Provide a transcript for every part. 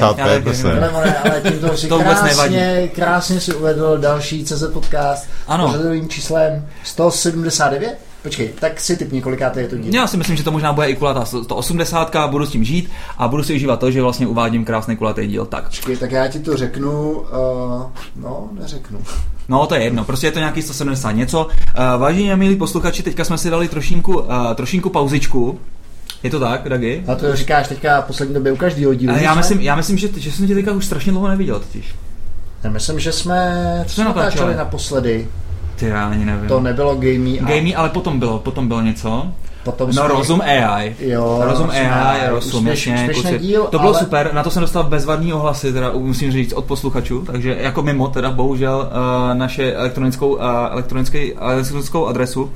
95, to. Ale, ale tímto si to krásně, krásně si uvedl další CZ podcast ano. s pořadovým číslem 179. Počkej, tak si typ několikátý je to díl. Já si myslím, že to možná bude i kulatá 180, budu s tím žít a budu si užívat to, že vlastně uvádím krásný kulatý díl. Tak. Počkej, tak já ti to řeknu, uh, no, neřeknu. No, to je jedno, prostě je to nějaký 170 něco. Uh, vážení a milí posluchači, teďka jsme si dali trošinku, uh, trošinku pauzičku, je to tak, Dagi? A to říkáš teďka poslední době u každého dílu. Já myslím, já myslím že, že jsem tě teďka už strašně dlouho neviděl totiž. Já myslím, že jsme, co jsme natáčeli naposledy. Ty já ani nevím. To nebylo gamey a Gamey, ale potom bylo, potom bylo něco. Potom No jsme- rozum AI. Jo, rozum rozum AI, AI, rozum, úspěš- jasně. úspěšný kluci. díl, to bylo ale- super, na to jsem dostal bezvadný ohlasy, teda musím říct, od posluchačů, takže jako mimo teda bohužel uh, naše elektronickou, uh, elektronický, elektronickou adresu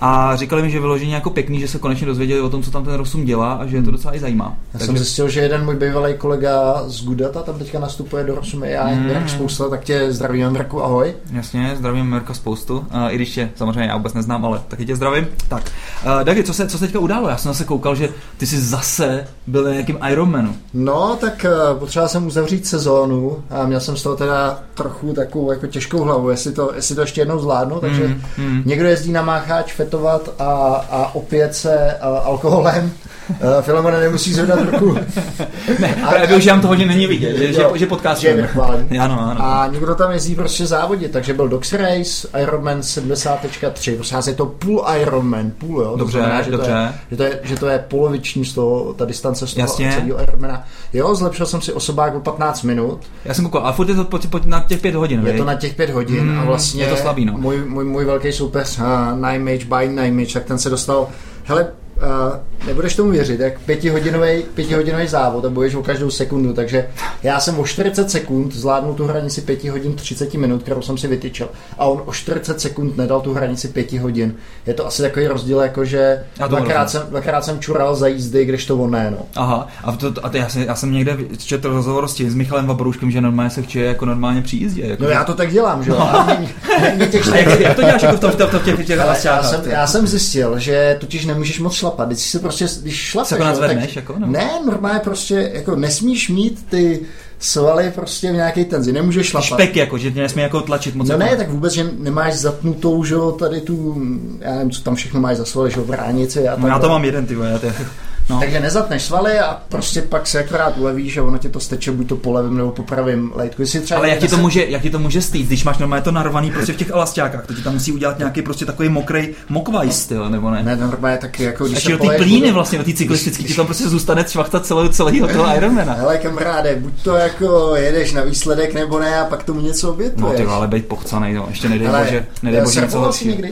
a říkali mi, že vyloženě jako pěkný, že se konečně dozvěděli o tom, co tam ten rozum dělá a že je to docela i zajímá. Já takže jsem zjistil, že jeden můj bývalý kolega z Gudata tam teďka nastupuje do Rosum AI, Mm. jak spousta, tak tě zdravím Jarku, ahoj. Jasně, zdravím Mirka spoustu, uh, i když tě samozřejmě já vůbec neznám, ale taky tě zdravím. Tak, uh, Dagi, co se, co se teďka událo? Já jsem zase koukal, že ty jsi zase byl na nějakým Ironmanu. No, tak uh, potřeboval jsem uzavřít sezónu a měl jsem z toho teda trochu takovou jako těžkou hlavu, jestli to, jestli to ještě jednou zvládnu, takže Mm, mm. někdo jezdí na mácháč fetovat a, a opět se uh, alkoholem, uh, Filomena nemusí zvedat ruku. Ne, A- právě využívám toho, že není vidět, že, že, Jo, že podcast že je vychválen. Ano, ano. A někdo tam jezdí prostě závodit, takže byl Dox Race, Ironman 70.3, prostě je to půl Ironman, půl jo, to Dobře, znamená, že dobře. To je, že, to je, že to je poloviční z toho, ta distance z toho Jasně. celého Ironmana. Jo, zlepšil jsem si osobák o 15 minut, Já jsem koukal, a furt je to po, po, na těch pět hodin, je viď? to na těch 5 hodin Mm, a vlastně je to slabý, no. můj, můj, můj velký soupeř uh, Nijmage by Nijmage, tak ten se dostal, hele, Uh, nebudeš tomu věřit, jak pětihodinový, pětihodinový závod a boješ o každou sekundu, takže já jsem o 40 sekund zvládnul tu hranici 5 hodin 30 minut, kterou jsem si vytyčil a on o 40 sekund nedal tu hranici 5 hodin. Je to asi takový rozdíl, jako že dvakrát jsem, dvakrát jsem čural za jízdy, když to on ne, no. Aha, a, to, a to já, jsem, já jsem někde četl rozhovor s tím, s Michalem Vabrouškem, že normálně se chče jako normálně při jízdě. Jako, No já to tak dělám, že jo. Jak, jak, to děláš jako v, tom, v, tom, v, tom, těch, těch já, jsem, já jsem zjistil, že totiž nemůžeš moc šlapat. Když si prostě, když šlapeš, Se jako nadzvedneš, tak, jako, nebo? ne, normálně prostě, jako nesmíš mít ty svaly prostě v nějaký tenzi, nemůžeš šlapat. Špek jako, že tě nesmí jako tlačit moc. No jako. ne, tak vůbec, že nemáš zatnutou, že jo, tady tu, já nevím, co tam všechno máš za svaly, že jo, bránici a No já tak to mám jeden, ty já to, no. Takže nezatneš svaly a prostě pak se akorát ulevíš a ono ti to steče buď to po levém nebo po pravém lejtku. Jestli třeba Ale jak ti, to může, jak ti to může stýt, když máš normálně to narvaný prostě v těch elastákách, to ti tam musí udělat nějaký prostě takový mokrý mokvaj styl, nebo ne? Ne, normálně taky jako když se do ty plíny vlastně, do ty cyklistický, ti tam prostě zůstane švachtat celého, celého toho Ironmana. Hele kamaráde, buď to jako jedeš na výsledek nebo ne a pak tomu něco No obětuješ. ty vole, ale být pochcanej, no. ještě nedej Hele, bože, nedej bože něco jsi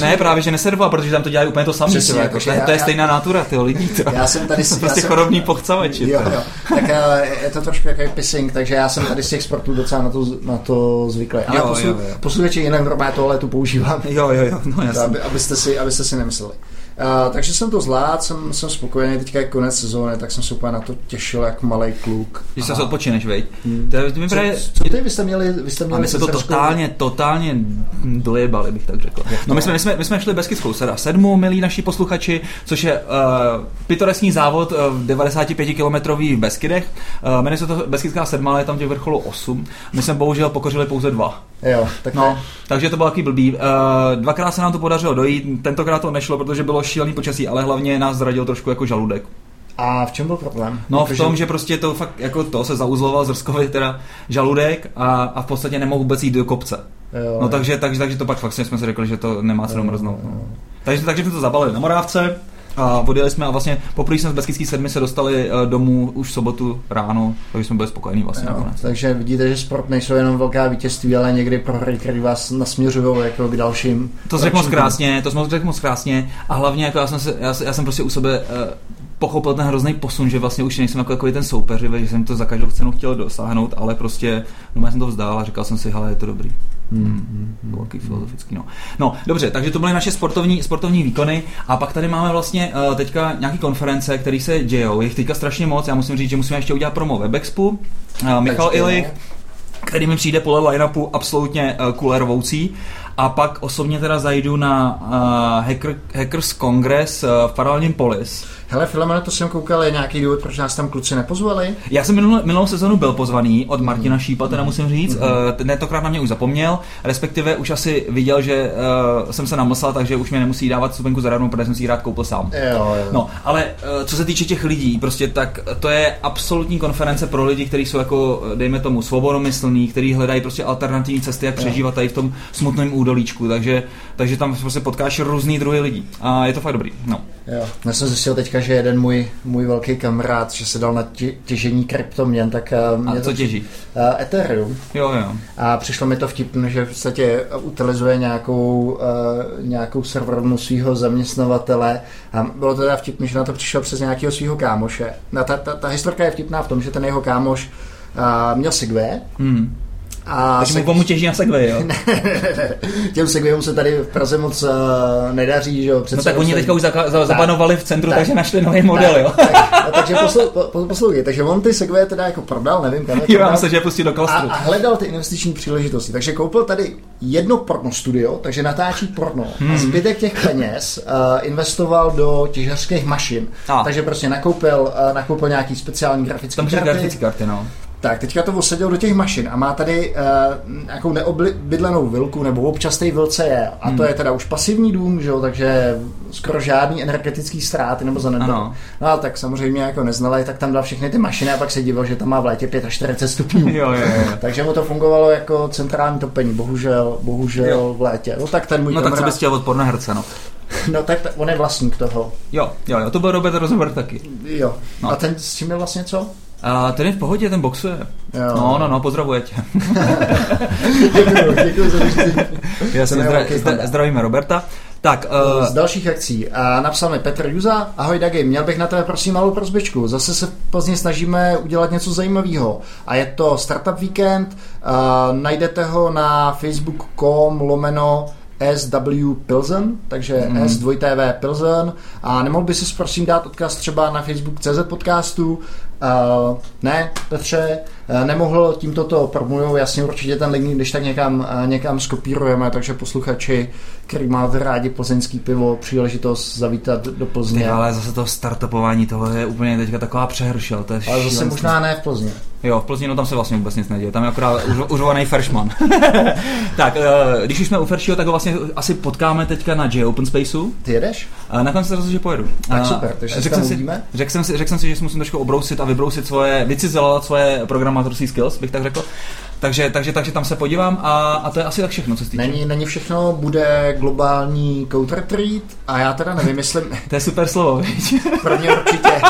Ne, právě, že neservoval, protože tam to dělají úplně to samé. Jako, jakože to, je- stejná natura, ty lidí. Já jsem tady jsou já prostě jsem- chorobní pochcavači. Jo, jo. Tak eh, je to trošku jako pissing, takže já jsem tady z těch sportů docela na to, na to zvyklý. Ale poslu, posluchači jinak normálně tohle tu používám, Jo, jo, jo, no jasně. aby, abyste, si, abyste si nemysleli. Uh, takže jsem to zvládl, jsem, jsem spokojený, teďka je konec sezóny, tak jsem se úplně na to těšil jak malý kluk. Když se A- se odpočineš, veď? Hmm. To je, to mi Co, právě, co ty, vy jste měli, vy jste a měli my se to totálně, totálně dojebali, bych tak řekl. No my jsme, my jsme, my jsme šli Beskidskou teda sedmu, milí naši posluchači, což je uh, pitoreskní závod uh, v 95 kilometrový v Beskydech. Uh, jmenuje se to Beskidská sedma, ale je tam těch vrcholů 8. My jsme bohužel pokořili pouze dva. Jo, tak No, takže to bylo taky blbý. Uh, dvakrát se nám to podařilo dojít, tentokrát to nešlo, protože bylo šílený počasí, ale hlavně nás zradil trošku jako žaludek. A v čem byl problém? No Jako, v tom, že prostě to fakt jako to se zauzloval zrskový teda žaludek a, a v podstatě nemohl vůbec jít do kopce. Jo, No takže, takže, takže to pak fakt jsme si řekli, že to nemá cenu mrznout. No. Takže, takže jsme to zabalili na Morávce a odjeli jsme a vlastně poprvé jsme z Beskický sedmi se dostali eh, domů už v sobotu ráno, takže jsme byli spokojení vlastně Jo, nakonec. takže vidíte, že sport nejsou jenom velká vítězství, ale někdy prohry, které vás nasměřují jako k dalším. To jsi řekl moc krásně, to jsi řekl moc krásně a hlavně jako já jsem, se, já, já jsem prostě u sebe uh, pochopil ten hrozný posun, že vlastně už nejsem jako takový ten soupeř, že jsem to za každou cenu chtěl dosáhnout, ale prostě no, já jsem to vzdál a říkal jsem si, hele, je to dobrý. Hmm, hmm, velký filozofický, no. No, dobře, takže to byly naše sportovní, sportovní výkony a pak tady máme vlastně uh, teďka nějaký konference, které se dějou. Je jich teďka strašně moc, já musím říct, že musíme ještě udělat promo Webexpu. Uh, Michal Takže, Ilich, no. který mi přijde podle line-upu absolutně uh, kulerovoucí. A pak osobně teda zajdu na uh, Hacker, Hackers Congress uh, v Paralelním Polis. Hele, Filemone, to jsem koukal, je nějaký důvod, proč nás tam kluci nepozvali? Já jsem minulou, minulou sezonu byl pozvaný od Martina Šípa, teda musím říct. Mm-hmm. Uh, tentokrát na mě už zapomněl, respektive už asi viděl, že uh, jsem se namlsal, takže už mě nemusí dávat stupenku zadarmo, protože jsem si ji rád koupil sám. Jo, jo. No, ale uh, co se týče těch lidí, prostě tak to je absolutní konference pro lidi, kteří jsou jako, dejme tomu, svobodomyslní, kteří hledají prostě alternativní cesty, jak přežívat tady v tom smutném údolíčku, takže, takže tam prostě potkáš různý druhy lidí a je to fakt dobrý. No. Jo. Já jsem zjistil teďka, že jeden můj, můj velký kamarád, že se dal na tě, těžení kryptoměn, tak uh, A co to, těží? Uh, Ethereum. Jo, jo. A přišlo mi to vtipné, že v podstatě utilizuje nějakou, uh, nějakou serverovnu svého zaměstnavatele. A bylo to teda vtipné, že na to přišel přes nějakého svého kámoše. No, ta, ta, ta historka je vtipná v tom, že ten jeho kámoš uh, měl Segway, Hmm. A Takže mu komu těží na Segway, jo? Těm Segwayům se tady v Praze moc uh, nedaří, že jo? No tak oni se- teďka už zaka- za- zabanovali v centru, Tak. takže našli nový model, jo? Tak, tak, takže poslu, po, po, poslouchej, takže on ty Segway teda jako prodal, nevím kam je prodal, já se, že je pustí do a, klastru. a hledal ty investiční příležitosti. Takže koupil tady jedno porno studio, takže natáčí porno. Hmm. A zbytek těch peněz uh, investoval do těžařských mašin. A. Takže prostě nakoupil, uh, nakoupil nějaký speciální grafické karty. grafické karty, no. Tak, teďka to osadil do těch mašin a má tady uh, nějakou neobydlenou vilku, nebo občas té vilce je. A Hmm. to je teda už pasivní dům, že jo, takže skoro žádný energetický ztráty nebo zanedbání. Ano. No a tak samozřejmě jako neznalý, tak tam dal všechny ty mašiny a pak se divil, že tam má v létě 45 stupňů. Jo, jo, jo. Takže mu to fungovalo jako centrální topení, bohužel, bohužel Jo. v létě. No tak ten můj No tak co kamarád, bys chtěl od pornoherce, no. no tak on je vlastník toho. Jo, jo, jo, to byl Robert Rosenberg taky. Jo. No. A ten s tím je vlastně co? A ten je v pohodě, ten boxuje. Jo. No, no, no, pozdravuje tě. děkuju, děkuju za je zdra- zdra- zdravíme Roberta. Tak, uh, Z dalších akcí. A napsal mi Petr Juza. Ahoj Dagi, měl bych na tebe prosím malou prozbičku. Zase se Plzni snažíme udělat něco zajímavého. A je to Startup Weekend. A najdete ho na facebook.com lomeno SW Pilsen, takže mm. S 2 TV Pilsen. A nemohl by si prosím dát odkaz třeba na Facebook.cz podcastu? Uh, ne, Petře, uh, nemohl, tímto to promluju, jasně určitě ten link, když tak někam, uh, někam skopírujeme, takže posluchači, který máte rádi plzeňský pivo, příležitost zavítat do ty, Plzně. ale zase to startupování toho je úplně teďka taková přehršel. To je Ale zase možná ne v Plzni. Jo, v Plzni, no tam se vlastně vůbec nic neděje, tam je akorát už, užovaný Feršman. tak, eh, když už jsme u Feršího, tak ho vlastně asi potkáme teďka na J Open Spaceu. Ty jedeš? A nakonec se rozhodl, že pojedu. Tak A super, takže se řekl jsem si, řekl jsem, si, řekl jsem si, že si musím trošku obrousit a vybrousit svoje, vycizelovat svoje programátorské skills, bych tak řekl. Takže, takže, takže tam se podívám a, a to je asi tak všechno, co se týče. Není, není všechno, bude globální Code Retreat a já teda nevím, jestli To je super slovo, viď? pro mě určitě.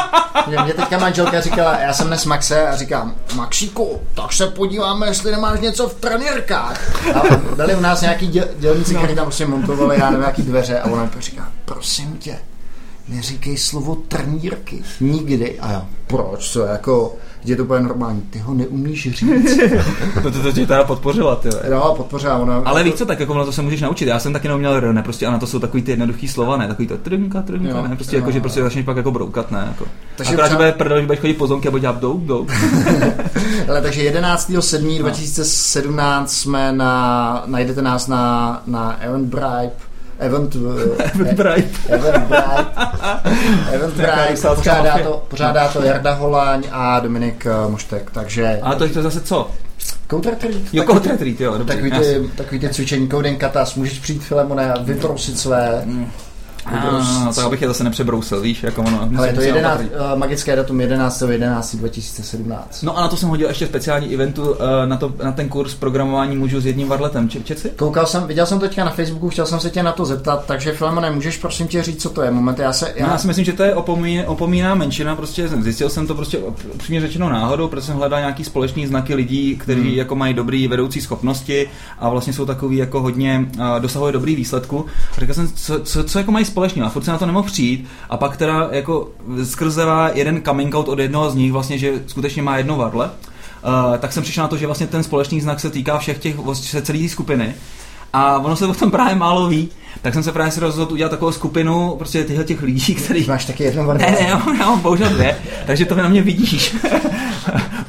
Mě, mě teďka manželka říkala, já jsem dnes Maxe a říkám, Maxíku, tak se podíváme, jestli nemáš něco v trenérkách. A byli u nás nějaký děl, dělníci, kteří tam prostě montovali, já nevím, nějaký dveře a ona mi říká, prosím tě, neříkej slovo trnírky. Nikdy. A já, proč? Co jako, je to úplně normální. Ty ho neumíš říct. to, to, to tě teda podpořila, ty. No, podpořila ona. Ale víš co, tak jako na to se můžeš naučit. Já jsem taky neuměl R, ne, prostě a na to jsou takový ty jednoduchý slova, ne, takový to trnka, trnka, Jo, ne, prostě jo, jako, že prostě začneš pak jako broukat, ne, jako. Takže Akorát, třeba- bude prdel, že budeš chodit po zonky a bude dělat dou, dou. Ale takže 11.7.2017 jsme na, najdete nás na, na Eventbrite, Event, Bright. Eventbrite, Eventbrite, rysácká pořádá to, pořádá to Jarda Holaň a Dominik eh, Moštek, takže A to je to zase co? Code Retreat, Jo, Code Retreat, jo, dobře. Takový ty, takový ty cvičení Coding Katas, můžeš přijít Filemone a vytrousit své A, tak abych je zase nepřebrousil, víš, jako ono. Ale je to si 11, opatrně. uh, magické datum 11. 11. 2017. No a na to jsem hodil ještě speciální eventu eh, na, to, na ten kurz programování můžu s jedním varletem. Č- čet si? Koukal jsem, viděl jsem to teďka na Facebooku, chtěl jsem se tě na to zeptat, takže Filemone, můžeš prosím tě říct, co to je? Moment, já se... Já, já si myslím, že to je opomín, opomíná menšina, prostě zjistil jsem to prostě upřímně řečeno náhodou, protože jsem hledal nějaký společný znaky lidí, kteří Hmm. jako mají dobrý vedoucí schopnosti a vlastně jsou takový jako hodně uh, dosahuje dobrý výsledku. A říkal jsem, co, co, co jako mají společného a furt se na to nemohl přijít a pak teda jako skrze jeden coming out od jednoho z nich vlastně, že skutečně má jedno varle, uh, tak jsem přišel na to, že vlastně ten společný znak se týká všech těch, se celé skupiny. A ono se o tom právě málo ví, tak jsem se právě si rozhodl udělat takovou skupinu prostě těchto těch lidí, který Máš taky jedno vardu. ne, ne, já, já mám bohužel dvě, takže to na mě vidíš.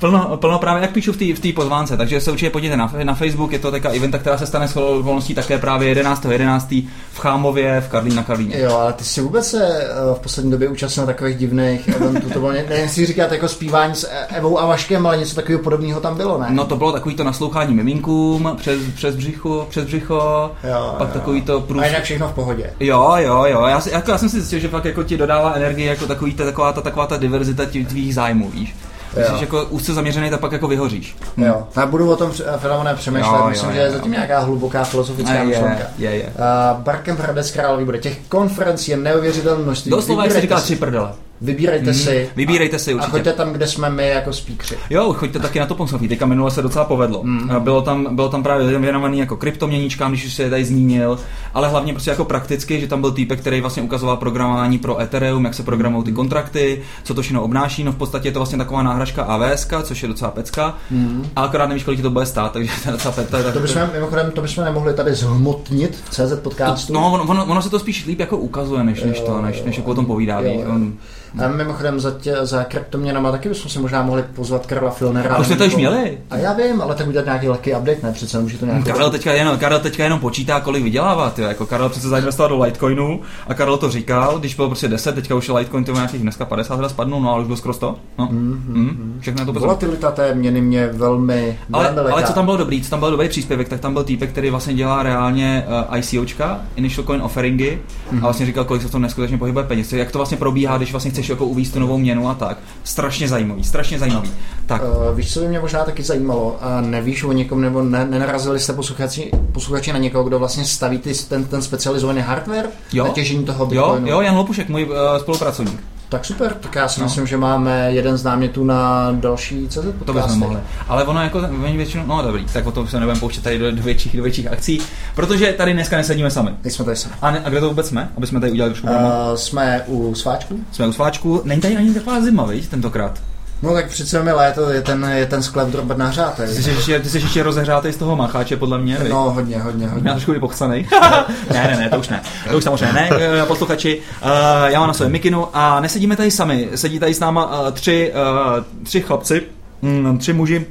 Plno, plno právě, jak píšu v té v tý pozvánce, takže se určitě podívejte na, na Facebook, je to taková eventa, která se stane s okolností také právě 11. 11. v Chámově, v Karlín na Karlíně. Jo, ale ty jsi vůbec se eh, v poslední době účastnil takových divných eventů, to bylo, ne, nevím si říkat jako zpívání s Evou a Vaškem, ale něco takového podobného tam bylo, ne? No to bylo takový to naslouchání miminkům přes, přes břicho, přes břicho, Jo, pak jo. takový to průz... A jinak všechno v pohodě. Jo, jo, jo. Já, si, jako, já jsem si zjistil, že fakt jako ti dodává energii jako takový, ta, taková, ta, taková ta diverzita těch tvých zájmů, víš. Když Jo. jsi jako úzce zaměřený, tak pak jako vyhoříš. Jo, já budu o tom fenomene přemýšlet, Jo, myslím, jo, že je jo. zatím nějaká hluboká filozofická je, myšlenka. je, je. Uh, Barkem Hradec Králový bude. Těch konferencí je neuvěřitelné množství. Doslova, jak se říká, si- tři prdele. Vybírejte Mhm. si. Vybírejte si A určitě. choďte tam, kde jsme my jako speakři. Jo, choďte taky na to Sofie, teďka minule se docela povedlo. Mhm. Mm. Bylo, tam, bylo tam právě věnovaný jako kryptoměníčkám, když už se je tady zmínil, ale hlavně prostě jako prakticky, že tam byl týpek, který vlastně ukazoval programování pro Ethereum, jak se programují ty kontrakty, co to všechno obnáší. No v podstatě je to vlastně taková náhražka AWS, což je docela pecka. Mm. A akorát nevíš, kolik to bude stát, takže to je docela pecka. Mhm. To bychom, mimochodem, to bychom nemohli tady zhmotnit v CZ podcastu. No, ono, ono, ono, se to spíš líp jako ukazuje, než, než to, než, než jako o tom povídá. Jo, jo. On, A mimochodem za, tě, za kryptoměnama taky bychom si možná mohli pozvat Karla Filnera. A už jsme to nebo- měli. A já vím, ale tak udělat nějaký lehký update, ne? Přece může to nějak... Karel teďka, jenom, Karel teďka jenom počítá, kolik vydělává. Tyjo. Jako Karel přece zainvestoval do Litecoinu a Karel to říkal, když byl prostě 10, teďka už je Litecoin tyjo, nějakých dneska 50 teda spadnul, no ale už byl skoro 100. No. Mm, mm, všechno je to. Volatilita té měny mě velmi, ale, velmi ale co tam bylo dobrý, co tam byl dobrý příspěvek, tak tam byl týpek, který vlastně dělá reálně uh, ICOčka, Initial Coin Offeringy, mm-hmm. a vlastně říkal, kolik se v tom neskutečně pohybuje peněz. Jak to vlastně probíhá, když vlastně chceš jako uvíct tu novou měnu a tak. Strašně zajímavý, strašně zajímavý. Tak, Uh, víš, co by mě možná taky zajímalo? Uh, nevíš o někom, nebo ne, nenarazili jste posluchači, posluchači na někoho, kdo vlastně staví ty, ten, ten specializovaný hardware Jo. na těžení toho jo, bitcoinu? jo, Jan Lopušek, můj uh, spolupracovník. Tak super, tak já si No. myslím, že máme jeden z námětů na další CZ podcasty. To bychom mohli. Ale ono jako oni většinou, no dobrý, tak o tom se nebudeme pouštět tady do, do, větších, do větších akcí, protože tady dneska nesedíme sami. Nejsme tady sami. A, ne, a kde to vůbec jsme? Aby jsme tady udělali trošku. Uh, jsme u sváčku. Jsme u sváčku. Není tady ani taková zima, viď, tentokrát. No tak přece mi léto je ten, je ten sklep drobet nahřátý. Ty jsi ještě, ty jsi ještě rozehřátý z toho macháče, podle mě. viď? No hodně, hodně, Já hodně. trošku i pochcanej. ne, ne, ne, to už ne. To už samozřejmě ne, eh, posluchači. Uh, já mám na svém mikinu a nesedíme tady sami. Sedí tady s náma uh, tři, uh, tři chlapci, mm, tři muži,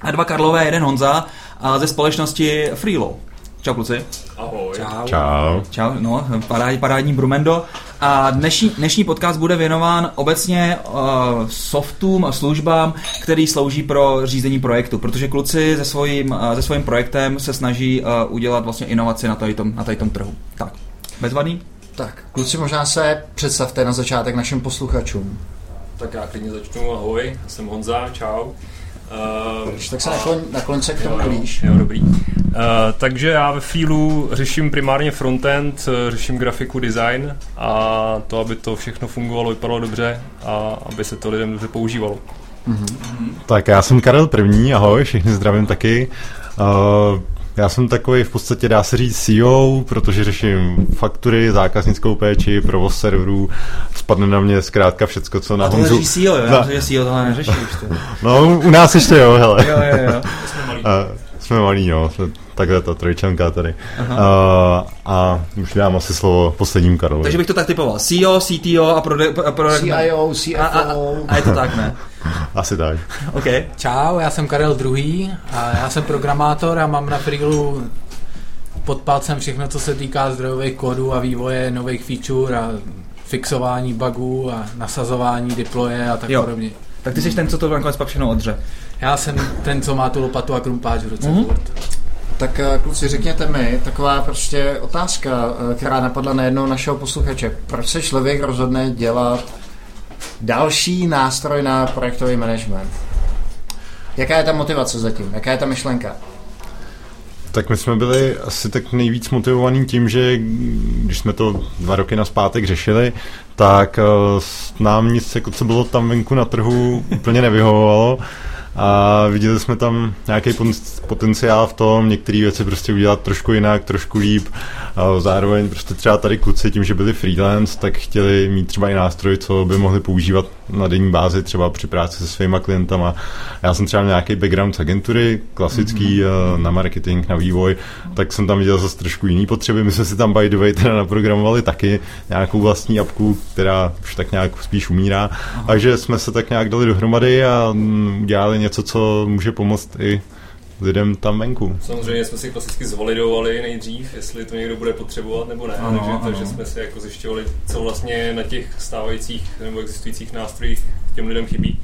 a dva Karlové, jeden Honza a ze společnosti Freelo. Čau kluci. Ahoj. Čau. Čau. Čau, no, parádní, parádní Brumendo. A dnešní, dnešní podcast bude věnován obecně uh, softům a službám, který slouží pro řízení projektu, protože kluci se svým, uh, se svým projektem se snaží uh, udělat vlastně inovaci na tady tom, na tady tom trhu. Tak, bezvadný? Tak, kluci možná se představte na začátek našim posluchačům. Tak já klidně začnu. Ahoj, já jsem Honza, čau. Uh, Když tak se nakloň, nakloň se k tomu jo, jo, jo, dobrý. Uh, takže já ve Feelu řeším primárně frontend, eh, řeším grafiku, design a to, aby to všechno fungovalo, vypadalo dobře a aby se to lidem dobře používalo. Tak já jsem Karel První, ahoj, všechny zdravím taky. Uh, já jsem takový v podstatě dá se říct CEO, protože řeším faktury, zákaznickou péči, provoz serverů, spadne na mě zkrátka všecko, co na A to Honzu... řeší CEO, jo? Na- Já že CEO tohle neřeší už. To. No, u nás ještě jo, hele. Jo, jo, jo. Uh, jsme malí, no, takhle ta trojčanka tady. Uh, a už dám asi slovo posledním Karlovi. Takže bych to tak typoval. CEO, CTO a prode, a prode, CIO, a, a, a, CFO. a je to tak, ne? Asi tak. OK. Čau, já jsem Karel II. a já jsem programátor a mám na Freelu pod palcem všechno, co se týká zdrojových kódů a vývoje nových feature a fixování bugů a nasazování deploye a tak Jo. podobně. Tak ty jsi ten, co to nakonec pak všechno odře. Já jsem ten, co má tu lopatu a krumpáč v ruce. Mhm. Mm-hmm. Tak eh, kluci, řekněte mi, taková prostě otázka, eh, která napadla na jednoho našeho posluchače. Proč se člověk rozhodne dělat další nástroj na projektový management? Jaká je ta motivace zatím? Jaká je ta myšlenka? Tak my jsme byli asi tak nejvíc motivovaný tím, že když jsme to dva roky naspátek řešili, tak eh, nám nic, jako co bylo tam venku na trhu, úplně nevyhovovalo. A viděli jsme tam nějaký potenciál v tom, některé věci prostě udělat trošku jinak, trošku líp. A zároveň prostě třeba tady kluci tím, že byli freelance, tak chtěli mít třeba i nástroj, co by mohli používat na denní bázi, třeba při práci se svými klientama. Já jsem třeba měl nějaký background z agentury, klasický mm-hmm. na marketing, na vývoj, tak jsem tam viděl zase trošku jiný potřeby. My jsme si tam by the way teda naprogramovali taky nějakou vlastní apku, která už tak nějak spíš umírá. Aha. Takže jsme se tak nějak dali dohromady a mm, udělali udělali něco, co může pomoct i lidem tam venku. Samozřejmě jsme si klasicky zvalidovali nejdřív, jestli to někdo bude potřebovat nebo ne, Ano, takže, ano. takže jsme si jako zjišťovali, co vlastně na těch stávajících nebo existujících nástrojích těm lidem chybí.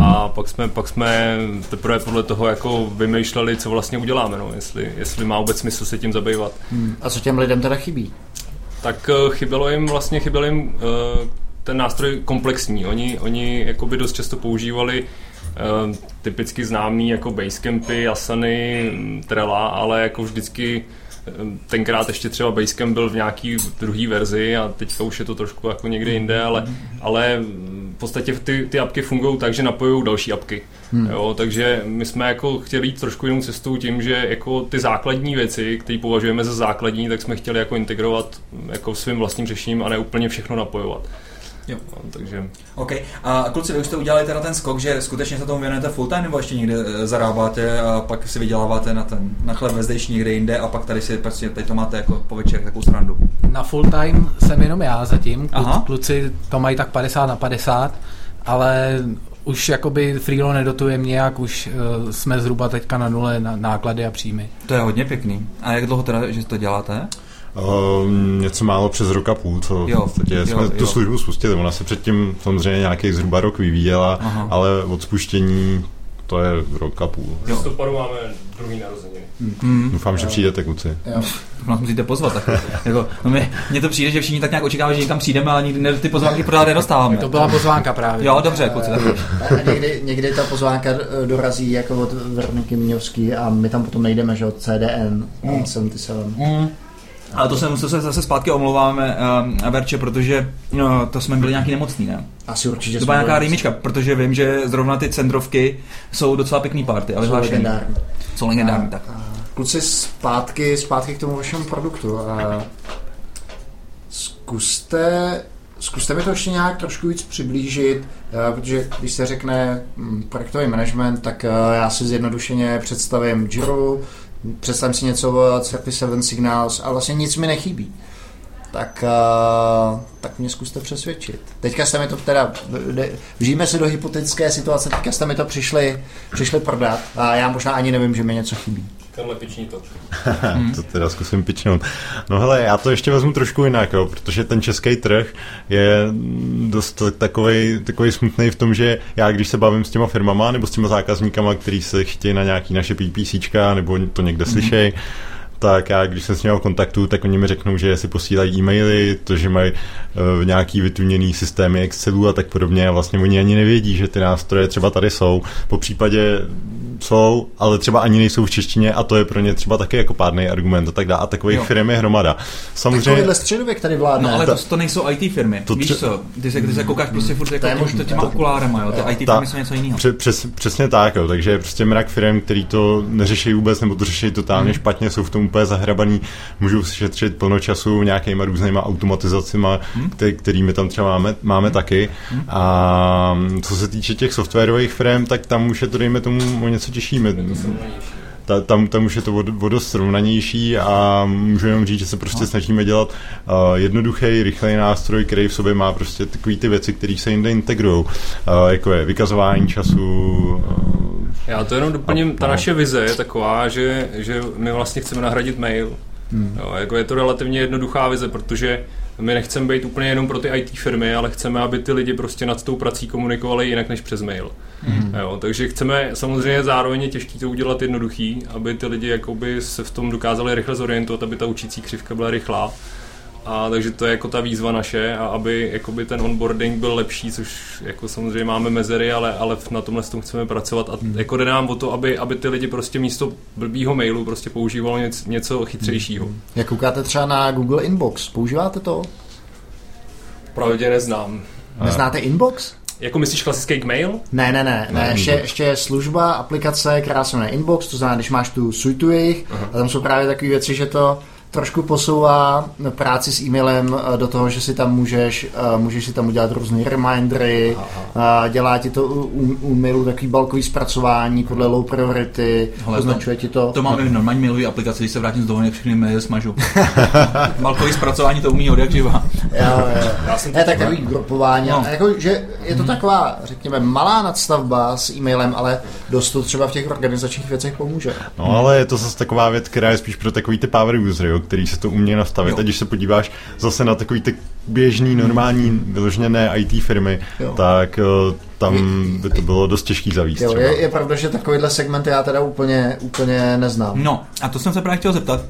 A pak jsme, pak jsme teprve podle toho jako vymýšleli, co vlastně uděláme, no, jestli, jestli má vůbec smysl se tím zabývat. Hmm. A co těm lidem teda chybí? Tak eh, chybělo jim vlastně chyběl jim eh, ten nástroj komplexní. Oni, oni jakoby dost často používali typicky známý jako Basecampy, Asany, mm, Trela, ale jako vždycky eh, tenkrát ještě třeba Basecamp byl v nějaký druhý verzi a teďka už je to trošku jako někde jinde, ale, ale v podstatě ty, ty apky fungují tak, že napojují další apky. Hmm. Jo, takže my jsme jako chtěli jít trošku jinou cestou tím, že jako ty základní věci, které považujeme za základní, tak jsme chtěli jako integrovat jako svým vlastním řešením a ne úplně všechno napojovat. Jo. No, takže OK. A kluci, vy už jste udělali teda ten skok, že skutečně se tomu věnujete full time, nebo ještě někde eh, zarábáte a pak si vyděláváte na ten na chleb ve zdejší někde jinde a pak tady si prostě teď to máte jako po večer takovou srandu. Na full time jsem jenom já zatím, Aha. Klu, kluci to mají tak 50 na 50, ale už jakoby Freelo nedotuje nějak, už uh, jsme zhruba teďka na nule na náklady a příjmy. To je hodně pěkný. A jak dlouho teda, že to děláte? Um, něco málo přes rok a půl, co Jo, v podstatě jo, jsme jo. tu službu spustili. Ona se předtím samozřejmě nějaký zhruba rok vyvíjela, Aha. ale od spuštění to je rok a půl. v listopadu máme druhý narozeniny. Hmm. Doufám, že přijdete, kluci. Jo. Nás musíte pozvat. Tak, jako, no my, mně to přijde, že všichni tak nějak očekávají, že někam přijdeme, ale nikdy ne, ty pozvánky pořád nedostáváme. To byla pozvánka právě. Jo, dobře, kluci. Tak. A někdy, někdy ta pozvánka eh, dorazí jako od Veroniky Miňovský a my tam potom nejdeme, že od CDN Mm. 77. Ale to se, to se zase zpátky omlouváme, uh, Verče, protože no, to jsme byli nějaký nemocný, ne? Asi určitě To byla nějaká rýmička, protože vím, že zrovna ty centrovky jsou docela pěkný party, ale jsou legendární. Jsou legendární, A- tak. a Kluci, zpátky, zpátky k tomu vašemu produktu. A zkuste, zkuste mi to ještě nějak trošku víc přiblížit, eh, protože když se řekne mm, projektový management, tak eh, já si zjednodušeně představím Jira, představím si něco o 37 Signals a vlastně nic mi nechybí. Tak, eh, tak mě zkuste přesvědčit. Teďka jste mi to teda, vžijeme se do hypotetické situace, teďka jste mi to přišli, přišli prodat a já možná ani nevím, že mi něco chybí. Karle, piční to. to teda zkusím pičnout. No hele, já to ještě vezmu trošku jinak, jo, protože ten český trh je dost takový, takový smutný v tom, že já když se bavím s těma firmama nebo s těma zákazníkama, který se chtějí na nějaký naše PPCčka nebo to někde mm-hmm. slyšej, tak já, když jsem s nimi v kontaktu, tak oni mi řeknou, že si posílají e-maily, to, že mají uh, nějaký vytuněný systémy Excelu a tak podobně a vlastně oni ani nevědí, že ty nástroje třeba tady jsou. Po případě jsou, ale třeba ani nejsou v češtině a to je pro ně třeba taky jako pádný argument a tak dále. A takových Jo. firm je hromada. Samozřejmě, Takovýhle středověk tady vládne. No ale ta- to, to nejsou IT firmy. To Víš co, ty se, ty se koukáš prostě furt jako To je tím, možný, těma to- okulárama, jo. Ty IT Ta- firmy jsou něco jiného. Pře- přes, přesně tak, jo. takže prostě mrak firm, který to neřeší vůbec, nebo to řeší totálně Hmm. špatně, jsou v tom úplně zahrabaný, můžou si šetřit plno času nějakýma různýma automatizacima, Hmm. který, kterými tam třeba máme, máme taky. A co se týče těch softwarových firm, tak tam už je to, dejme tomu, o něco těžšíme. Ta, tam, tam už je to o, dost srovnanější a můžu jenom říct, že se prostě snažíme dělat uh, jednoduchý, rychlej nástroj, který v sobě má prostě takový ty věci, které se jinde integrují, uh, jako je vykazování času, uh, Já to jenom doplním, ta No. naše vize je taková, že, že my vlastně chceme nahradit mail. Hmm. Jo, jako je to relativně jednoduchá vize, protože my nechceme být úplně jenom pro ty IT firmy, ale chceme, aby ty lidi prostě nad tou prací komunikovali jinak než přes mail. Hmm. Jo, takže chceme samozřejmě zároveň je těžký to udělat jednoduchý, aby ty lidi jakoby se v tom dokázali rychle zorientovat, aby ta učící křivka byla rychlá. A takže to je jako ta výzva naše a aby jakoby ten onboarding byl lepší, což jako samozřejmě máme mezery, ale, ale na tomhle s tom chceme pracovat a Hmm. jako jde nám o to, aby, aby ty lidi prostě místo blbýho mailu prostě používalo něco, něco chytřejšího. Hmm. Jak koukáte třeba na Google Inbox, používáte to? Pravdě neznám. Neznáte Inbox? Jako myslíš klasický mail? Ne, ne, ne, ne, Ne, ještě, ještě je služba, aplikace, která se jmenuje Inbox, to znamená, když máš tu suitu jejich, a tam jsou právě takové věci, že to trošku posouvá práci s e-mailem eh, do toho, že si tam můžeš, eh, můžeš si tam udělat různé remindery, a dělá ti to u, u, u mailu takový balkový zpracování podle low priority, Hele, označuje ti to. To máme v normální mailový aplikaci, když se vrátím z dovolené, všechny maily smažu. Balkový zpracování to umí od jak živa. Jo, jo. Já jsem Ne, tak takový grupování. No. No. Jako, že je to taková, řekněme, malá nadstavba s e-mailem, ale dost to třeba v těch organizačních věcech pomůže. No ale je to zase taková věc, která je spíš pro takový ty power usery, jo, který se to umějí nastavit. Jo. A když se podíváš zase na takový ty běžný, normální, vyložené IT firmy, Jo. tak eh, tam by to bylo dost těžký zavíst Jo, je, je pravda, že takovýhle segment já teda úplně, úplně neznám. No, a to jsem se právě chtěl zeptat.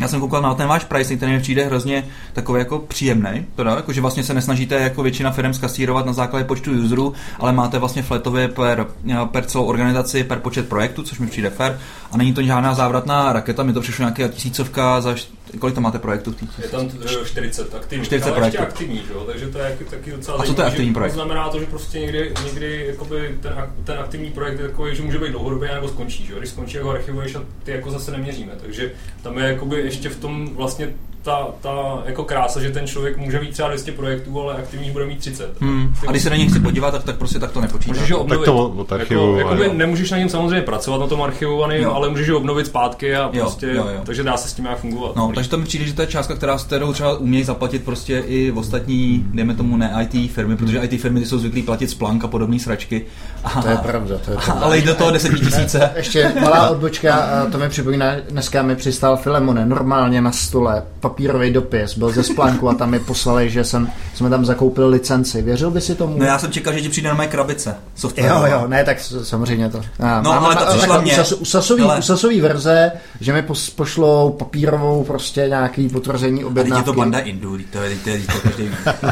Já jsem koukal na ten váš pricing, ten mi přijde hrozně takový jako příjemný, teda, jako, že vlastně se nesnažíte jako většina firm skasírovat na základě počtu userů, ale máte vlastně fletově per, per celou organizaci, per počet projektů, což mi přijde fair. A není to žádná závratná raketa, mi to přišlo nějaká tisícovka za, kolik tam máte projektů Je tam eh, 40 aktivních, 40 ale ještě projektů. aktivní, že jo? takže to je jak- taky docela A co to je aktivní projekt? To znamená to, že prostě někdy, někdy jakoby ten, ten aktivní projekt je takový, že může být dlouhodobě nebo skončí, že jo? když skončí, jak ho archivuješ a ty jako zase neměříme, takže tam je jakoby ještě v tom vlastně ta, ta jako krása, že ten člověk může mít třeba 200 projektů, ale aktivních bude mít 30. Hmm. A když se na ně chci podívat, tak, tak prostě tak to nepočítá. Můžeš ho obnovit. to od archivu, jako, jakoby jo. nemůžeš na něm samozřejmě pracovat na tom archivovaném, Jo. ale můžeš ho obnovit zpátky a Jo, prostě, jo, jo. takže dá se s tím nějak fungovat. No, takže to mi přijde, že to je částka, která, s kterou třeba umějí zaplatit prostě i v ostatní, dejme tomu ne IT firmy, protože IT firmy ty jsou zvyklí platit Splunk a podobné sračky. A, To je pravda, to je pravda. ale jde do toho 10 tisíce. Ještě malá odbočka, to mi připomíná, dneska mi přistál Filemone, normálně na stole, papírový dopis, byl ze Splanku a tam mi poslali, že jsem, jsme tam zakoupili licenci. Věřil by si tomu? No já jsem čekal, že ti přijde na mé krabice. Software. Jo, jo, ne, tak samozřejmě to. A, No, ale to přišla takhle mně. U, sas, u, sasový, Hele. u sasový verze, že mi pos, pošlou papírovou prostě nějaký potvrzení A teď je objednávky. to banda Indů, to je, to je, to každý.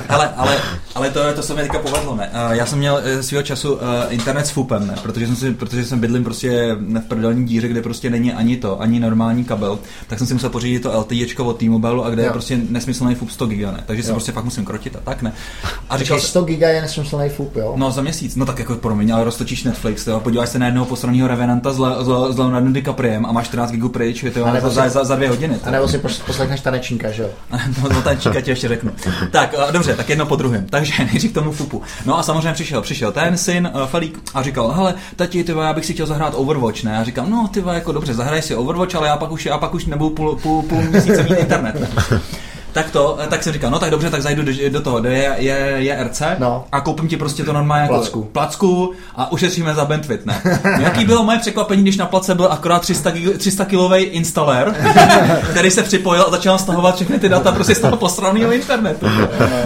Hele, ale, ale to, to se mi teďka povedlo, ne? Uh, já jsem měl eh, svýho času uh, internet s FUPem, ne? Protože jsem, si, protože jsem bydlím prostě v prdelní díře, kde prostě není ani to, ani normální kabel, tak jsem si musel pořídit to LTEčko od T-Mobile a kde jo. je prostě nesmyslný FUP 100 giga, ne? Takže se Jo. prostě fakt musím krotit a tak, ne? A říkal jsem, 100 giga je nesmyslný fup, jo? No za měsíc, no tak jako promiň, ale roztočíš Netflix, jo, podíváš se na jednoho posraného Revenanta s, Le, s, s Leonardo DiCapriem a máš 14 gigů pryč, jo, za, si- za, za, dvě hodiny. A nebo si pos- poslechneš tanečníka, že jo? No, o tančíka ti ještě řeknu. Tak, dobře, tak jedno po druhém. Takže nejdřív k tomu fupu. No a samozřejmě přišel, přišel ten syn, uh, Felík, a říkal, hele, tati, ty já bych si chtěl zahrát Overwatch, ne? A říkám, no, ty jako dobře, zahraj si Overwatch, ale já pak už, já pak už nebudu půl, půl, půl měsíce mít internet. Mm-hmm. Tak to, eh, tak jsem říkal, no tak dobře, tak zajdu do, do toho, do je, je, je RC No. a koupím ti prostě to normálně jako Placku. placku a ušetříme za bandwidth, ne? Jaký bylo moje překvapení, když na place byl akorát 300, gig- 300 kilový installer, který se připojil a začal stahovat všechny ty data prostě z toho posraného internetu.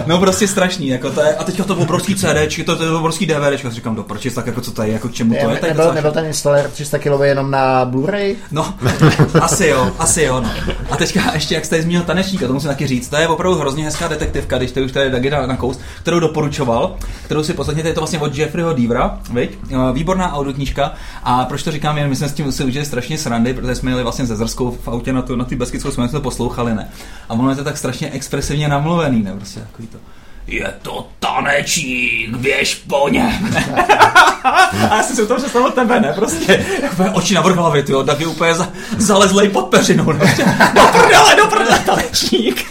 No prostě strašný, jako to je, a teďka to obrovský CD, to, to je obrovský DVD, si říkám, do proč, tak jako co to je, jako k čemu to je, nebyl, docela- nebyl ten installer 300 kg jenom na Blu-ray? No, asi jo, asi jo, no. A teďka ještě, jak jste zmínil tanečníka, to musím taky říct, to je opravdu hrozně hezká detektivka, když to už tady taky na, na kous, kterou doporučoval, kterou si poslechněte, je to vlastně od Jeffreyho Devra, viď? Výborná audioknížka. A proč to říkám, jen my jsme s tím si užili strašně srandy, protože jsme jeli vlastně ze Zrskou v autě na, tu, na ty Beskidskou, jsme to poslouchali, ne? A ono je to tak strašně expresivně namluvený, ne? Prostě takový to. Je to tanečník, běž po něm. A já jsem si to představil tebe, ne? Prostě úplně oči na hlavy, tyjo, tak je úplně za, zalezlej pod peřinou. Ne? Do prdele, do prdele, tanečník.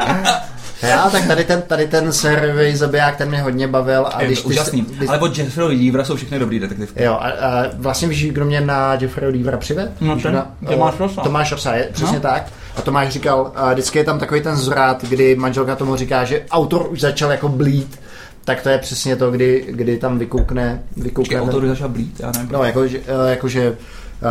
Já, tak tady ten, tady ten servej zabiják, ten mě hodně bavil. A Je když to ty- úžasný. když- Ale od Jeffreyho Devra jsou všechny dobrý detektivky. Jo, a, a vlastně víš, kdo mě na Jeffreyho Devera přived? No, ten Na- Tomáš Rosa. Tomáš Rosa, je, přesně No. tak. A Tomáš říkal, a vždycky je tam takový ten zvrat, kdy manželka tomu říká, že autor už začal jako blít, tak to je přesně to, kdy, kdy tam vykoukne, Počkej, vykoukne ten, autor začal blít, já nevím. no, jako, že- eh, jakože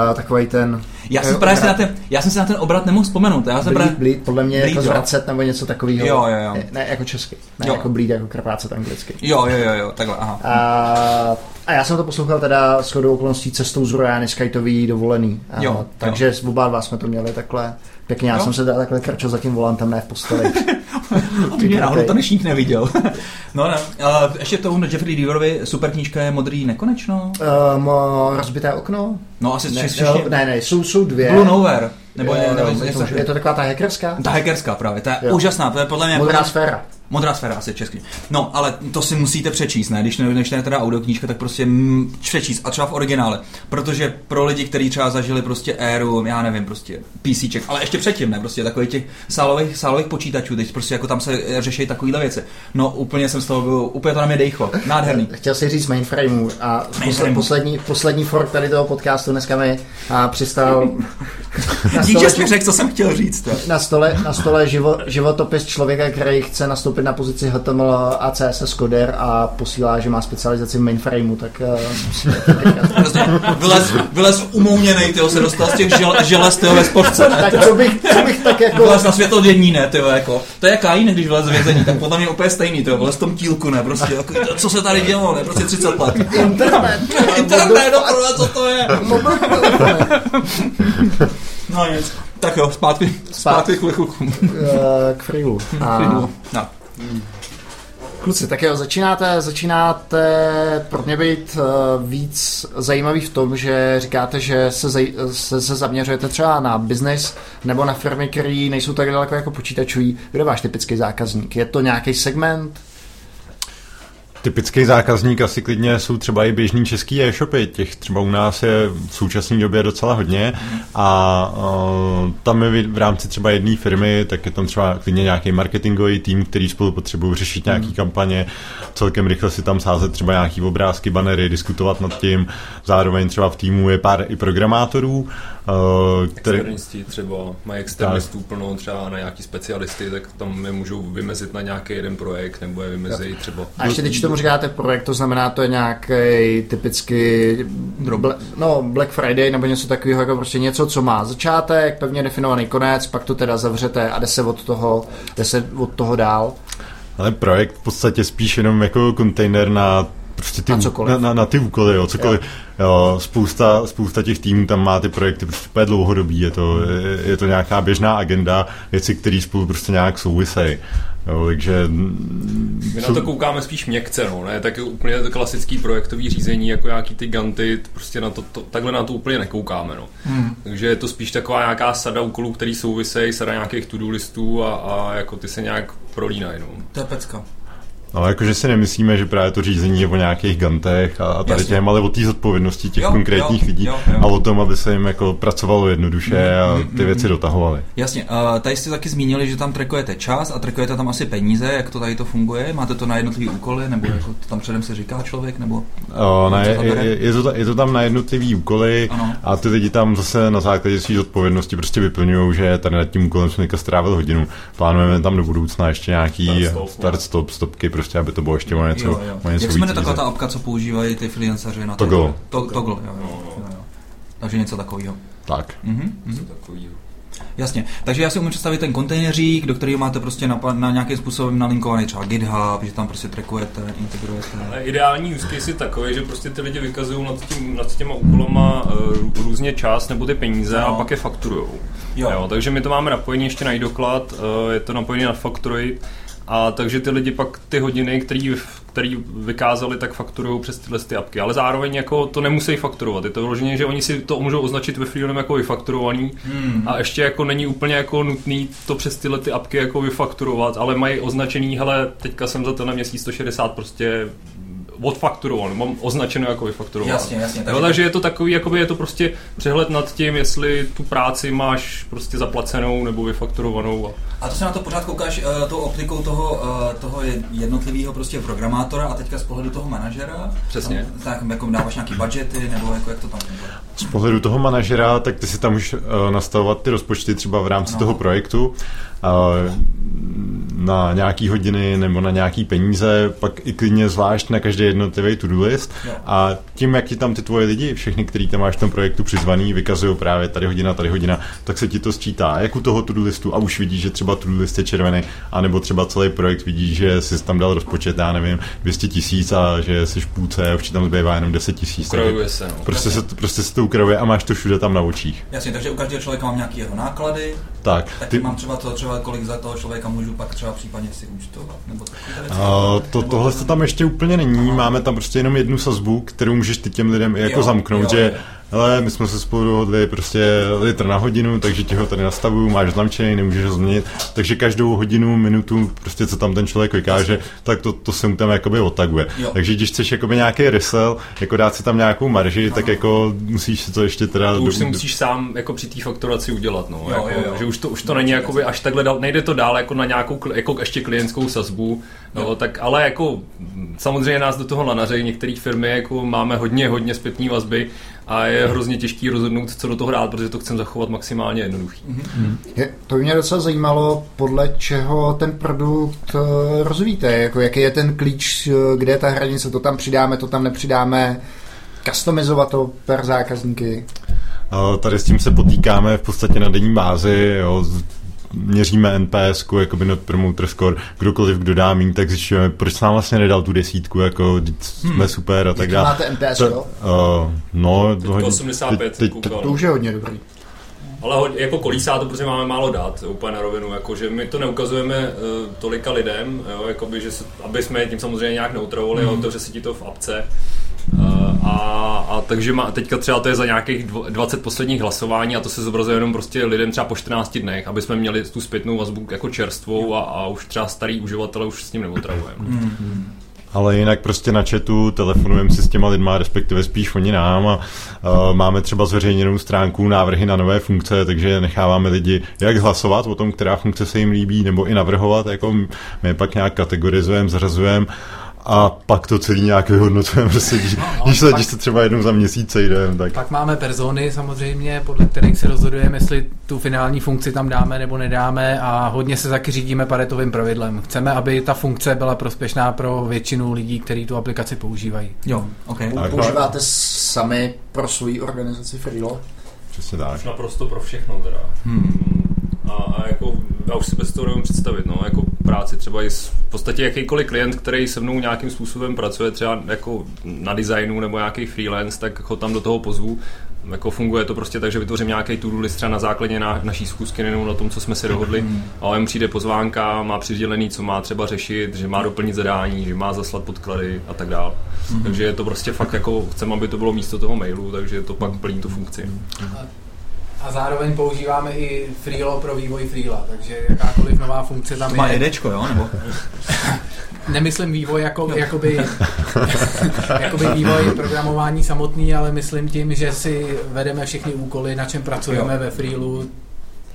uh, takový ten... Já jsem, eh, právě si na ten, já jsem si na ten obrat nemohl vzpomenout. Já jsem Bleed, právě, bleed, podle mě Bleed, jako zvracet nebo něco takového. Jo, jo, jo. Ne, jako česky, ne Jo. jako bleed, jako krvácet anglicky. jo, jo, jo, jo, takhle, aha. A, a já jsem to poslouchal teda s chodou okolností cestou z Rojány Skytový dovolený. A, Jo, takže jo. oba dva jsme to měli takhle pěkně. Já Jo. jsem se teda takhle krčil za tím volantem, ne v posteli. Ty mě náhodou tanečník neviděl. no ne, a ještě k tomu Jeffrey Deverovi super knížka je Modrý nekonečno. um, rozbité okno? No asi Ne, jo, ne, ne, jsou, jsou dvě. Blue Nowhere. Nebo, je, něco, je, to, je to taková ta hackerská? Ta hackerská právě, ta je Jo. úžasná, to je podle mě... Modrá podle, sféra. Modrá sféra asi česky. No, ale to si musíte přečíst, ne? Když ne, než ne teda audioknížka, tak prostě mm, přečíst a třeba v originále. Protože pro lidi, kteří třeba zažili prostě éru, já nevím, prostě PCček, ale ještě předtím, ne? Prostě takových těch sálových, sálových počítačů, teď prostě jako tam se řeší takovéhle věci. No, úplně jsem z toho byl, úplně to na mě dejchlo. Nádherný. Chtěl si říct mainframeu a Mainframeu. poslední, poslední fork tady toho podcastu dneska mi a, přistal Díky, že jsi mi řekl, co jsem chtěl říct. To. na stole, na stole živo, životopis člověka, který chce nastoupit na pozici HTML a CSS coder a posílá, že má specializaci v mainframeu, tak uh, Prostě vylez, vylez umouněnej, tyjo, se dostal z těch žel, želez, tyjo, ve sportce, ne? tak co bych, co bych tak jako... Vylez na světlo dění, ne, tyjo, jako. To je Kain, když vylez z vězení, tak podle mě úplně stejný, tyjo, vylez v tom tílku, ne, prostě, jako, co se tady dělo, ne, prostě 30 let. Internet! Internet, no, co to je? No nic. Tak jo, zpátky, zpátky k lichukům. Eh, k freelu. A No. Kluci, tak jo, začínáte, začínáte pro mě být uh, víc zajímavý v tom, že říkáte, že se, zaj, se, se zaměřujete třeba na biznis nebo na firmy, které nejsou tak daleko jako počítačový. Kdo je váš typický zákazník? Je to nějaký segment? Typický zákazník asi klidně jsou třeba i běžný český e-shopy, těch třeba u nás je v současné době docela hodně. A uh, tam je v rámci třeba jedné firmy, tak je tam třeba klidně nějaký marketingový tým, který spolu potřebují řešit nějaký Hmm. kampaně, celkem rychle si tam sázet třeba nějaký obrázky, banery, diskutovat nad tím, zároveň třeba v týmu je pár i programátorů, uh, který, Externisti třeba, mají externistů plno třeba na nějaký specialisty, tak tam je můžou vymezit na nějaký jeden projekt, nebo je vymezí třeba A ještě když tomu říkáte projekt, to znamená, to je nějaký typicky bla, no, Black Friday nebo něco takového, jako prostě něco, co má začátek, pevně definovaný konec, pak to teda zavřete a jde se od toho, jde se od toho dál. Ale projekt v podstatě spíš jenom jako kontejner na prostě ty, Na na, na, na ty úkoly, jo, cokoliv. Jo. spousta, spousta těch týmů tam má ty projekty prostě dlouhodobý, je to, je, je to nějaká běžná agenda, věci, které spolu prostě nějak souvisejí. Jo, takže... My na to koukáme spíš měkce, no, ne? Tak je úplně to klasický projektový řízení, jako nějaký ty ganty, prostě na to, to takhle na to úplně nekoukáme, no. Hmm. Takže je to spíš taková nějaká sada úkolů, který souvisejí, sada nějakých to-do listů a, a jako ty se nějak prolínají, no. To je pecka. Ale jakože si nemyslíme, že právě to řízení je o nějakých gantech a, a tady těm, ale o té zodpovědnosti těch Jo, konkrétních jo, lidí jo, jo. a o tom, aby se jim jako pracovalo jednoduše a ty věci dotahovali. Jasně, uh, tady jste taky zmínili, že tam trackujete čas a trackujete tam asi peníze, jak to tady to funguje? Máte to na jednotlivý úkoly, nebo jako to tam předem se říká člověk, nebo? O, ne, je, je, to, je to tam na jednotlivý úkoly Ano. a ty lidi tam zase na základě své zodpovědnosti prostě vyplňují, že tady nad tím úkolem jsme strávil hodinu. Plánujeme tam do budoucna ještě nějaký Start, stop, start, stop, stopky, prostě, aby to bylo ještě o něco, jo, jo. o něco Jak se jmenuje taková ta apka, co používají ty freelanceři na Toggle. To, to, toggle, jo, jo, jo, jo. Takže něco takového. Tak. Mhm, mhm. Jasně, takže já si umím představit ten kontejneřík, do kterého máte prostě na, na nějakým způsobem nalinkovaný třeba GitHub, že tam prostě trackujete, integrujete. Ale ideální use case je takový, že prostě ty lidi vykazují nad, tím, nad těma úkolama uh, různě čas nebo ty peníze No. a pak je fakturujou. Jo. Jo, takže my to máme napojené ještě na doklad, uh, je to napojené na Factory a takže ty lidi pak ty hodiny, který, který vykázali, tak fakturují přes tyhle ty apky. Ale zároveň jako to nemusí fakturovat. Je to vyloženě, že oni si to můžou označit ve Freedom jako vyfakturovaný Hmm. a ještě jako není úplně jako nutný to přes tyhle ty apky jako vyfakturovat, ale mají označený, hele, teďka jsem za tenhle měsíc 160 prostě odfakturovan, mám označeno jako vyfakturovan. Jasně, jasně, takže- Takže, takže je to takový, jakoby je to prostě přehled nad tím, jestli tu práci máš prostě zaplacenou nebo vyfakturovanou. A A to se na to pořád koukáš uh, tou optikou toho, uh, toho jednotlivého prostě programátora a teďka z pohledu toho manažera? Přesně. Tam, tak jako dáváš nějaký budgety, nebo jako jak to tam funguje? Z pohledu toho manažera, tak ty si tam můžeš uh, nastavovat ty rozpočty třeba v rámci No. toho projektu uh, na nějaký hodiny nebo na nějaký peníze, pak i klidně zvlášť na každý jednotlivý to-do list Jo. a tím, jak ti tam ty tvoje lidi, všechny, který tam máš v tom projektu přizvaný, vykazují právě tady hodina, tady hodina, tak se ti to sčítá jak u toho to-do listu a už vidíš, že třeba to-do list je červený, anebo třeba celý projekt vidíš, že jsi tam dal rozpočet, já nevím, 200 tisíc a že jsi v půlce a už ti tam zbývá jenom 10 tisíc. Ukrajuje se, no. Prostě se, prostě se to ukravuje a máš to všude tam na očích. Jasně, takže u každého člověka mám nějaký jeho náklady, Tak, tak ty, mám třeba to, třeba kolik za toho člověka můžu pak třeba případně si účtovat, nebo a to, Nebo- tohle to tam ještě úplně není, máme tam prostě jenom jednu sazbu, kterou můžeš ty těm lidem i jako Jo, zamknout, jo, že jo. Ale my jsme se spolu dohodli prostě litr na hodinu, takže ti ho tady nastavuju, máš zlamčený, nemůžeš ho změnit, takže každou hodinu, minutu, prostě co tam ten člověk vykáže, tak to, to se mu tam jakoby otaguje. Jo. Takže když chceš jakoby nějaký resell, jako dát si tam nějakou marži, tak jako musíš si to ještě teda... To už si do- musíš sám jako při té fakturaci udělat, no. Jo, jako, jo, jo. Že už to, už to není jakoby až takhle, dal, nejde to dál jako na nějakou, jako ještě klientskou sazbu, jo. tak ale jako mm, samozřejmě nás do toho nanařejí některé firmy, jako máme hodně, hodně zpětní vazby a je hrozně těžký rozhodnout, co do toho dát, protože to chceme zachovat maximálně jednoduchý. Je, to by mě docela zajímalo, podle čeho ten produkt eh, rozvíjíte, jako jaký je ten klíč, eh, kde je ta hranice, to tam přidáme, to tam nepřidáme, customizovat to per zákazníky. A Tady s tím se potýkáme v podstatě na denní bázi, jo, měříme NPS, jakoby Net Promoter Score, kdokoliv, kdo dá míň, tak zjišťujeme, proč nám vlastně nedal tu desítku, jako vždyť jsme super a tak dále. máte NPS, To- jo? Uh, no, Teďka hodně- 85 teď, teď, koukal. To už je hodně dobrý. Ale ho, jako kolísá to, protože máme málo dat, úplně na rovinu, jako, že my to neukazujeme uh, tolika lidem, jo, jakoby, že se, aby jsme tím samozřejmě nějak neutrovali, mm. otevře si ti to v apce. A, a, takže má, teďka třeba to je za nějakých dvo- 20 posledních hlasování a to se zobrazuje jenom prostě lidem třeba po 14 dnech, aby jsme měli tu zpětnou vazbu jako čerstvou a, a už třeba starý uživatele už s tím neotravujeme. Mm. Ale jinak prostě na chatu telefonujeme si s těma lidma, respektive spíš oni nám a uh, máme třeba zveřejněnou stránku návrhy na nové funkce, takže necháváme lidi jak hlasovat o tom, která funkce se jim líbí, nebo i navrhovat, jako my je pak nějak kategorizujeme, zařazujeme a pak to celý nějak vyhodnocujeme, prostě, když, no, když, se, pak- když se třeba jednou za měsíc sejdeme, tak Pak máme persony samozřejmě, podle kterých se rozhodujeme, jestli tu finální funkci tam dáme nebo nedáme a hodně se taky řídíme paretovým pravidlem. Chceme, aby ta funkce byla prospěšná pro většinu lidí, kteří tu aplikaci používají. Jo, OK. Používáte sami pro svoji organizaci Freelo? přesně tak. Naprosto pro všechno teda. Hmm. A, a jako, já už si bez toho nevím představit, no, jako práci třeba i s, v podstatě jakýkoliv klient, který se mnou nějakým způsobem pracuje, třeba jako na designu nebo nějaký freelance, tak ho tam do toho pozvu. Jako funguje to prostě tak, že vytvořím nějaký to-do list třeba na základě na, naší schůzky nebo na tom, co jsme si dohodli. A on přijde pozvánka, má přidělený, co má třeba řešit, že má doplnit zadání, že má zaslat podklady a tak dále. Takže je to prostě fakt jako, chceme, aby to bylo místo toho mailu, takže to pak plní tu funkci. A zároveň používáme i Freelo pro vývoj Freela, takže jakákoliv nová funkce tam To má je. jedečko, jo? Nebo? Nemyslím vývoj jako, jakoby, jakoby vývoj programování samotný, ale myslím tím, že si vedeme všechny úkoly, na čem pracujeme ve Freelu,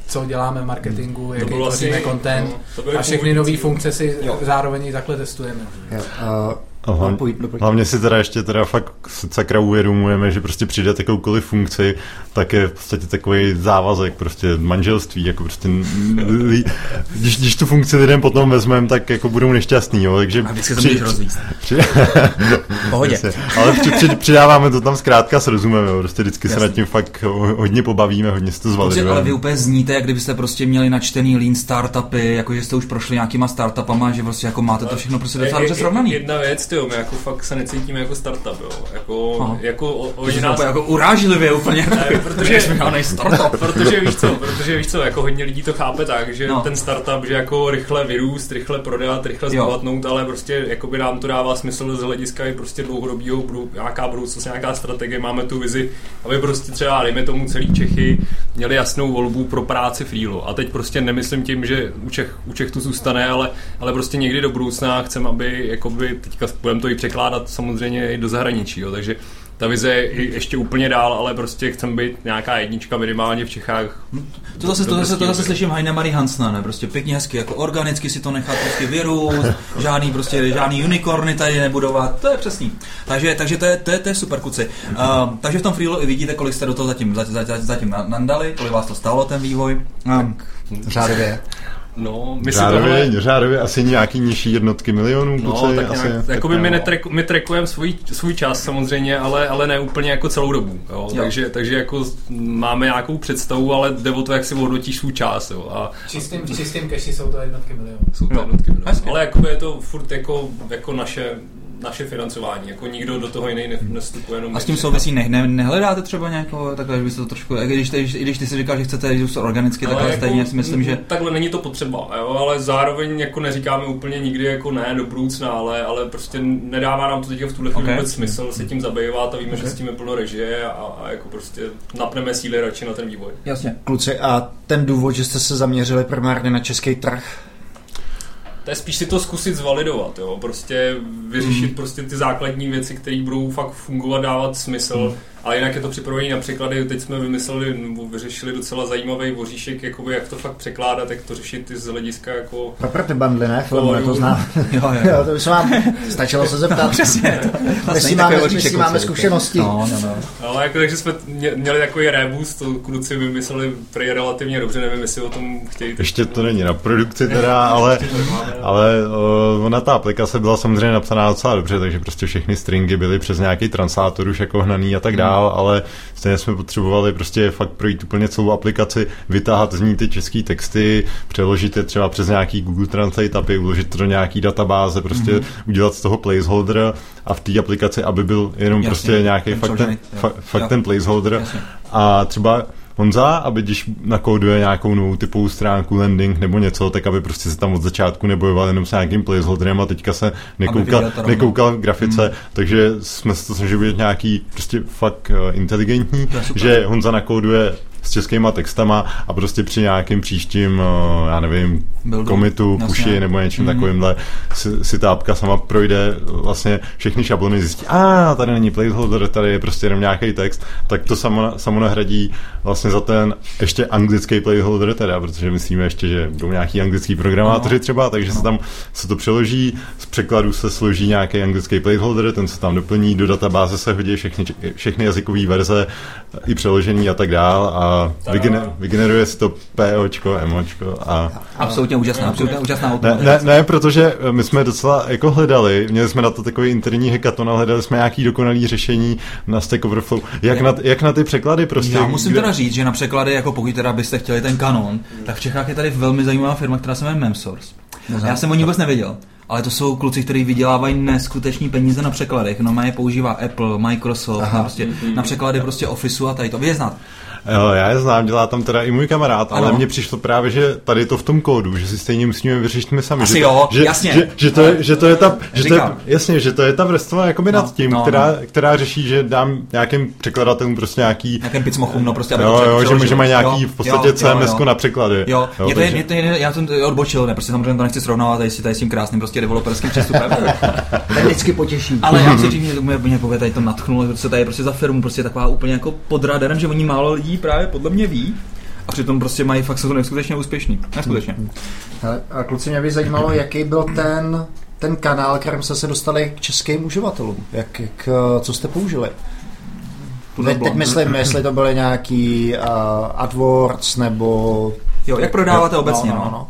co děláme v marketingu, jaký bylo asi- tvoříme content no, to a všechny nové funkce si Jo. zároveň i takhle testujeme. Jo, uh, Aha. no. Hlavně si teda ještě teda fakt sakra uvědomujeme, že prostě přijde jakoukoliv funkci, tak je v podstatě takový závazek, prostě manželství, jako prostě když, když tu funkci lidem potom vezmeme, tak jako budou nešťastní, jo, takže A vždycky to můžeš rozvíct. při, pohodě. Ale při, při, přidáváme to tam zkrátka s rozumem, jo. prostě vždycky se Jasně. nad tím fakt ho- hodně pobavíme, hodně si to Dobře, ale vy zvalidujeme. úplně zníte, jak kdybyste prostě měli načtený lean startupy, jako že jste už prošli nějakýma startupama, že prostě jako máte to všechno prostě docela dobře srovnaný. Jedna věc, tyjo, my jako fakt se necítíme jako startup, jo. Jako, Aha. jako o, jste nás, úplně jako urážlivě úplně. Ne, protože- jsme startup. protože víš co, protože víš co, jako hodně lidí to chápe tak, že No. ten startup, že jako rychle vyrůst, rychle prodat, rychle zbohatnout, ale prostě jako by nám to dává smysl z hlediska i prostě dlouhodobého, budou, nějaká budoucnost, nějaká strategie, máme tu vizi, aby prostě třeba, dejme tomu celý Čechy, měli jasnou volbu pro práci freelo. A teď prostě nemyslím tím, že u Čech, u Čech to zůstane, ale, ale prostě někdy do budoucna chcem, aby jakoby, teďka budeme to i překládat samozřejmě i do zahraničí, jo, takže ta vize je ještě úplně dál, ale prostě chcem být nějaká jednička minimálně v Čechách. To zase, to zase, to zase slyším Heine Marie Hansna, ne? Prostě pěkně hezky, jako organicky si to nechat prostě vyrůst, žádný prostě, žádný unicorny tady nebudovat, to je přesný. Takže, takže to je, to je, to je super kuci. Uh, takže v tom freelu i vidíte, kolik jste do toho zatím, zatím, zatím, zatím na- nandali, kolik vás to stálo ten vývoj. Um, Řádově. No, my si tohle... Řádově, řádově asi nějaký nižší jednotky milionů, No, kluci, tak asi, nějak, tak jakoby my, netrek, my trackujeme svůj, svůj čas samozřejmě, ale, ale ne úplně jako celou dobu. Jo? Jo. Takže, takže jako máme nějakou představu, ale jde o to, jak si hodnotíš svůj čas. Jo? A Čistým, v čistým keši jsou to jednotky milionů. jsou to Jo. jednotky. milionů. Hezky. Ale jakoby je to furt jako, jako naše naše financování, jako nikdo do toho jiný ne- nestupuje. Jenom A s tím souvisí, ne, ne, nehledáte třeba nějakou, takhle, že byste to trošku, i když, i když ty si říkal, že chcete jít organicky, takhle jako, stejně si myslím, že... Takhle není to potřeba, jo, ale zároveň jako neříkáme úplně nikdy jako ne do budoucna, ale, ale prostě nedává nám to teďka v tuhle chvíli Okay. vůbec smysl se tím zabývat a víme, že s tím je plno režie a, a jako prostě napneme síly radši na ten vývoj. Jasně. Kluci, a ten důvod, že jste se zaměřili primárně na český trh, To je spíš si to zkusit zvalidovat, jo? prostě vyřešit Mm. prostě ty základní věci, které budou fakt fungovat, dávat smysl, Mm. Ale jinak je to připravení na překlady, teď jsme vymysleli, nebo vyřešili docela zajímavý voříšek, jakoby, jak to fakt překládat, jak to řešit z hlediska jako property bundle, ne? Já to znám. Jo, jo. Jo, to by se vám stačilo se zeptat. Přesně. To My vlastně máme, takový my si oříšek, máme zkušenosti. No, no, no. Ale jako, takže jsme mě- měli takový rebus, to kluci vymysleli prej relativně dobře, nevím, jestli o tom chtějí. Ještě to není na produkci teda, ale, ale uh, ona ta aplikace byla samozřejmě napsaná docela dobře, takže prostě všechny stringy byly přes nějaký translátor už jako hnaný a tak dál, ale stejně jsme potřebovali prostě fakt projít úplně celou aplikaci, vytáhat z ní ty české texty, přeložit je třeba přes nějaký Google Translate API, uložit to do nějaký databáze, prostě mm-hmm. udělat z toho placeholder a v té aplikaci, aby byl jenom Jasně, prostě nějaký fakt, ten, fa, fakt Jo. ten placeholder Jasně. a třeba Honza, aby když nakóduje nějakou novou typovou stránku, landing nebo něco, tak aby prostě se tam od začátku nebojoval jenom s nějakým placeholderem a teďka se nekoukal, nekoukal v grafice, hmm. takže jsme se to snažili být nějaký prostě fakt uh, inteligentní, že Honza nakóduje s českýma textama a prostě při nějakým příštím, uh, já nevím, Buildu. komitu, Jasně. puši nebo něčem Mhm. mm. takovýmhle, si, si ta apka sama projde vlastně všechny šablony, zjistí, a tady není placeholder, tady je prostě jenom nějaký text, tak to samo, samo nahradí vlastně za ten ještě anglický placeholder teda, protože myslíme ještě, že budou nějaký anglický programátoři No. třeba, takže se tam se to přeloží, z překladu se složí nějaký anglický placeholder, ten se tam doplní, do databáze se hodí všechny, všechny jazykové verze i přeložený a tak dál a vygener, vygeneruje si to POčko, MOčko a Absolutně úžasná, absolutně úžasná ne, automatizace. ne, ne, protože my jsme docela jako hledali, měli jsme na to takový interní hackathon a hledali jsme nějaký dokonalý řešení na Stack Overflow. Jak, na, jak na ty překlady prostě? Já musím kde- teda říct, že na překlady, jako pokud teda byste chtěli ten kanon, tak v Čechách je tady velmi zajímavá firma, která se jmenuje Memsource. A já jsem o ní vůbec nevěděl. Ale to jsou kluci, kteří vydělávají neskuteční peníze na překladech. No má je používá Apple, Microsoft, na, prostě, na překlady prostě Officeu a tady to. Vy je znáte. Jo, já je znám, dělá tam teda i můj kamarád, ale Ano. mně přišlo právě, že tady to v tom kódu, že si stejně musíme vyřešit my sami. Asi že, jo, že, jasně. Že, že, to je, že to je ta, že to je, jasně, že to je ta vrstva jakoby No, nad tím, no, která, no. která řeší, že dám nějakým překladatelům prostě nějaký Nějakým picmochům, no prostě, aby Jo, to jo, že, mají nějaký Jo, v podstatě CMS jo. na překlady. Jo, jo je to, je, takže- je to, je, já jsem to odbočil, ne, prostě samozřejmě to nechci srovnávat tady si tady s tím krásným prostě developerským přístupem. To vždycky potěší. Ale já si říct, že mě, mě povědět, tady to natchnulo, co tady je prostě za firmu, prostě taková úplně jako pod radarem, že oni málo lidí právě podle mě ví. A přitom prostě mají fakt to neskutečně úspěšný. Neskutečně. Hele, a kluci, mě by zajímalo, jaký byl ten, ten kanál, kterým jste se dostali k českým uživatelům. Jak, jak, eh, co jste použili? Teď, teď myslím, jestli to byly nějaký uh, AdWords nebo... Jo, jak prodáváte obecně, no. no.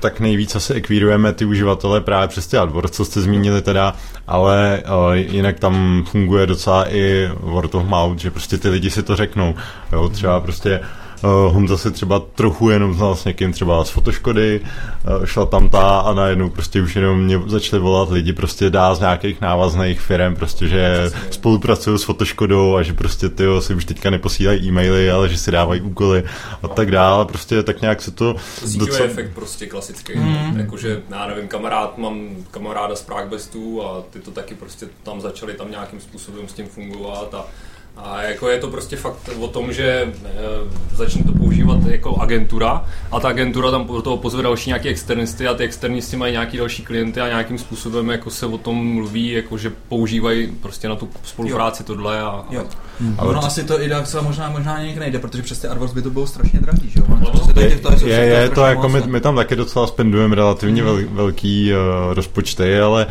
Tak nejvíc asi ekvírujeme ty uživatele právě přes ty AdWords, co jste zmínili teda, ale jinak tam funguje docela i word of mouth, že prostě ty lidi si to řeknou. Jo, třeba prostě Honza si třeba trochu jenom znal s někým třeba z fotoškody, uh, šla tam ta a najednou prostě už jenom mě začali volat lidi prostě dá z nějakých návazných firm, prostě že spolupracují s fotoškodou a že prostě ty si už teďka neposílají e-maily, ale že si dávají úkoly a tak dále, prostě tak nějak se to Síťový docela- efekt prostě klasický. Mhm. Mm. Jakože, já nevím, kamarád, mám kamaráda z Pragbestů a ty to taky prostě tam začali tam nějakým způsobem s tím fungovat a a jako je to prostě fakt o tom, že e, začne to používat jako agentura a ta agentura tam do toho pozve další nějaké externisty a ty externisti mají nějaký další klienty a nějakým způsobem jako se o tom mluví, jako že používají prostě na tu spolupráci tohle a, Jo. Ale Ale ono to- asi to i docela možná, možná někde nejde, protože přes ty AdWords by to bylo strašně drahý, že jo? Ono tady Je, těch- tady jsou je, je to jako my, my tam taky docela spendujeme relativně vel, velký uh, rozpočty, ale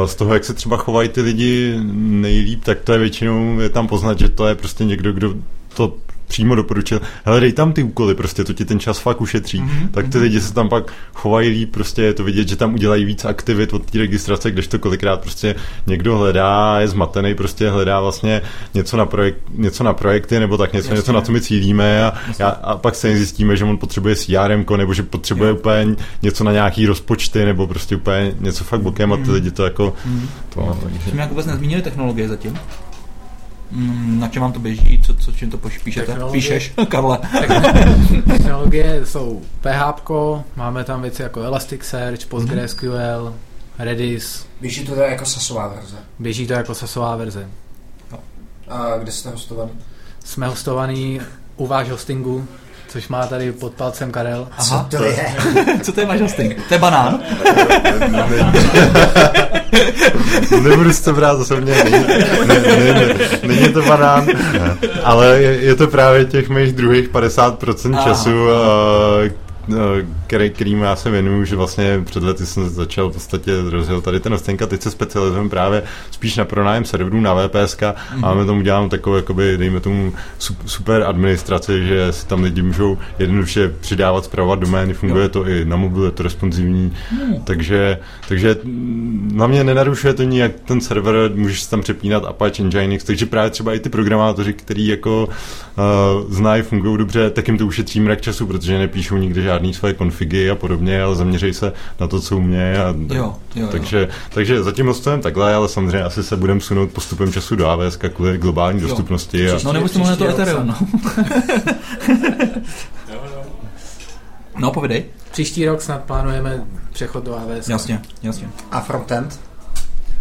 uh, z toho, jak se třeba chovají ty lidi nejlíp, tak to je většinou je tam poznat, že to je prostě někdo, kdo to přímo doporučil, hele, dej tam ty úkoly, prostě to ti ten čas fakt ušetří. Mm-hmm. Tak ty lidi se tam pak chovají líp, prostě je to vidět, že tam udělají víc aktivit od té registrace, když to kolikrát prostě někdo hledá, je zmatený, prostě hledá vlastně něco na, projekt, něco na projekty nebo tak něco, Jasně. něco na co my cílíme a, a, a pak se zjistíme, že on potřebuje CRM, nebo že potřebuje jo. úplně něco na nějaký rozpočty nebo prostě úplně něco fakt bokem a ty mhm. lidi to jako mm. to. Jsme jako vůbec nezmínili technologie zatím. Mm, na čem vám to běží? Co, co čím to píšete? Technologie, Píšeš, Karle. Technologie jsou PHP, máme tam věci jako Elasticsearch, PostgreSQL, Redis. Běží to teda jako sasová verze? Běží to jako sasová verze. No. A kde jste hostovaný? Jsme hostovaný u váš hostingu, což má tady pod palcem Karel. Aha. Co to je? Co to je hosting? To je banán? Nebudu si to brát osobně, není, ne, ne, ne, není to banán, ale je, je to právě těch mých druhých 50% času, Aha. Který, kterým já se věnuju, že vlastně před lety jsem začal v podstatě rozjel tady ten hostenka, teď se specializujeme právě spíš na pronájem serverů na VPS mm-hmm. a máme tomu dělám takovou, jakoby, dejme tomu super administraci, že si tam lidi můžou jednoduše přidávat, zpravovat domény, funguje jo. to i na mobilu, je to responsivní, mm. takže, takže na mě nenarušuje to nijak ten server, můžeš tam přepínat Apache Nginx, takže právě třeba i ty programátoři, kteří jako uh, znají, fungují dobře, tak jim to ušetří mrak času, protože nepíšou nikdy žádný svoje konfigy a podobně, ale zaměřej se na to, co umě. A, jo, jo, takže, jo. takže zatím ostavím takhle, ale samozřejmě asi se budeme sunout postupem času do AWS kvůli globální jo. dostupnosti. A... No nebo na to Ethereum. No. no, povidej. Příští rok snad plánujeme přechod do AWS. Jasně, jasně. A frontend?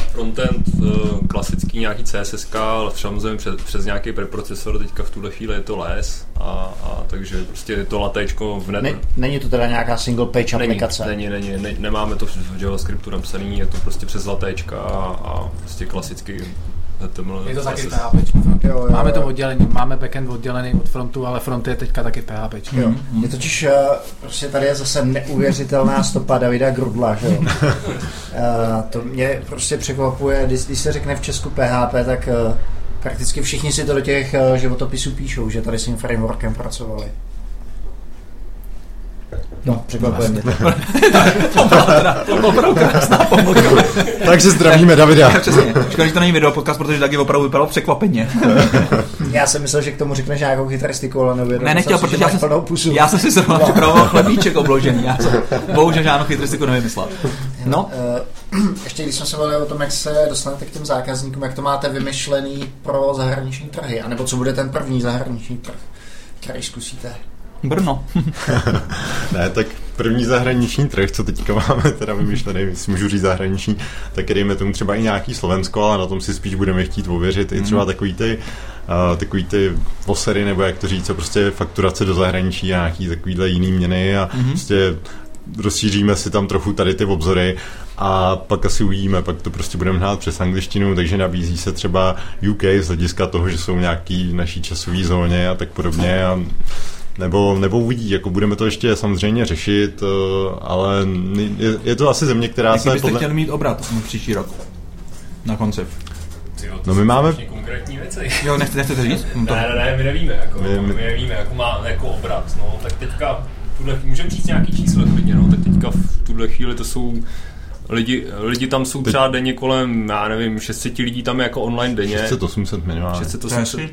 Frontend, eh, klasický nějaký CSS, ale samozřejmě přes, přes nějaký preprocesor, teďka v tuhle chvíli je to les, a, a takže prostě je to latečko v net. Ne, není to teda nějaká single page není, aplikace? Není, není, ne, nemáme to v JavaScriptu napsaný, je to prostě přes latéčka a, a prostě Je to taky PHP. Jo, jo, máme to oddělení, máme backend oddělený od frontu, ale front je teďka taky PHP. Jo. Mm. Je totiž, eh, prostě tady je zase neuvěřitelná stopa Davida Grudla, že jo. Eh, to mě prostě překvapuje, když, když se řekne v Česku PHP, tak uh, prakticky všichni si to do těch životopisů píšou, že tady s tím frameworkem pracovali. No, překvapuje mě. opravdu krásná pomlka. Takže zdravíme Davida. Přesně. Škoda, že to není video podcast, protože taky opravdu vypadalo překvapeně. já jsem myslel, že k tomu řekneš nějakou chytristiku, ale nevěděl. Ne, nechtěl, protože já jsem, pusu. já jsem si zrovna připravoval chlebíček obložený. Já jsem bohužel žádnou chytristiku nevymyslel. No. Uh, ještě když jsme se bavili o tom, jak se dostanete k těm zákazníkům, jak to máte vymyšlený pro zahraniční trhy, anebo co bude ten první zahraniční trh, který zkusíte. Brno. ne, tak první zahraniční trh, co teďka máme teda vymyšlený, si můžu říct zahraniční, tak dejme tomu třeba i nějaký Slovensko, ale na tom si spíš budeme chtít ověřit i třeba takový ty uh, takový ty posery, nebo jak to říct, co prostě fakturace do zahraničí a nějaký takovýhle jiný měny a mm. prostě rozšíříme si tam trochu tady ty obzory a pak asi uvidíme, pak to prostě budeme hrát přes angličtinu, takže nabízí se třeba UK z hlediska toho, že jsou nějaký v naší časové zóně a tak podobně a nebo, nebo uvidí, jako budeme to ještě samozřejmě řešit, eh, ale je, je to asi země, která Jaký se... byste podle... chtěli mít obrat příští rok? Na konci. no my máme... konkrétní věci. Jo, nechce, nechcete říct? No to... Ne, ne, ne, my nevíme, jako, my, my... my nevíme, jako má jako obrat, no, tak teďka, tuhle, můžeme říct nějaký číslo klidně, no, tak teďka v tuhle chvíli to jsou Lidi, lidi tam jsou třeba denně kolem, já nevím, 600 lidí tam je jako online denně. 600-800 minimálně. 600-800.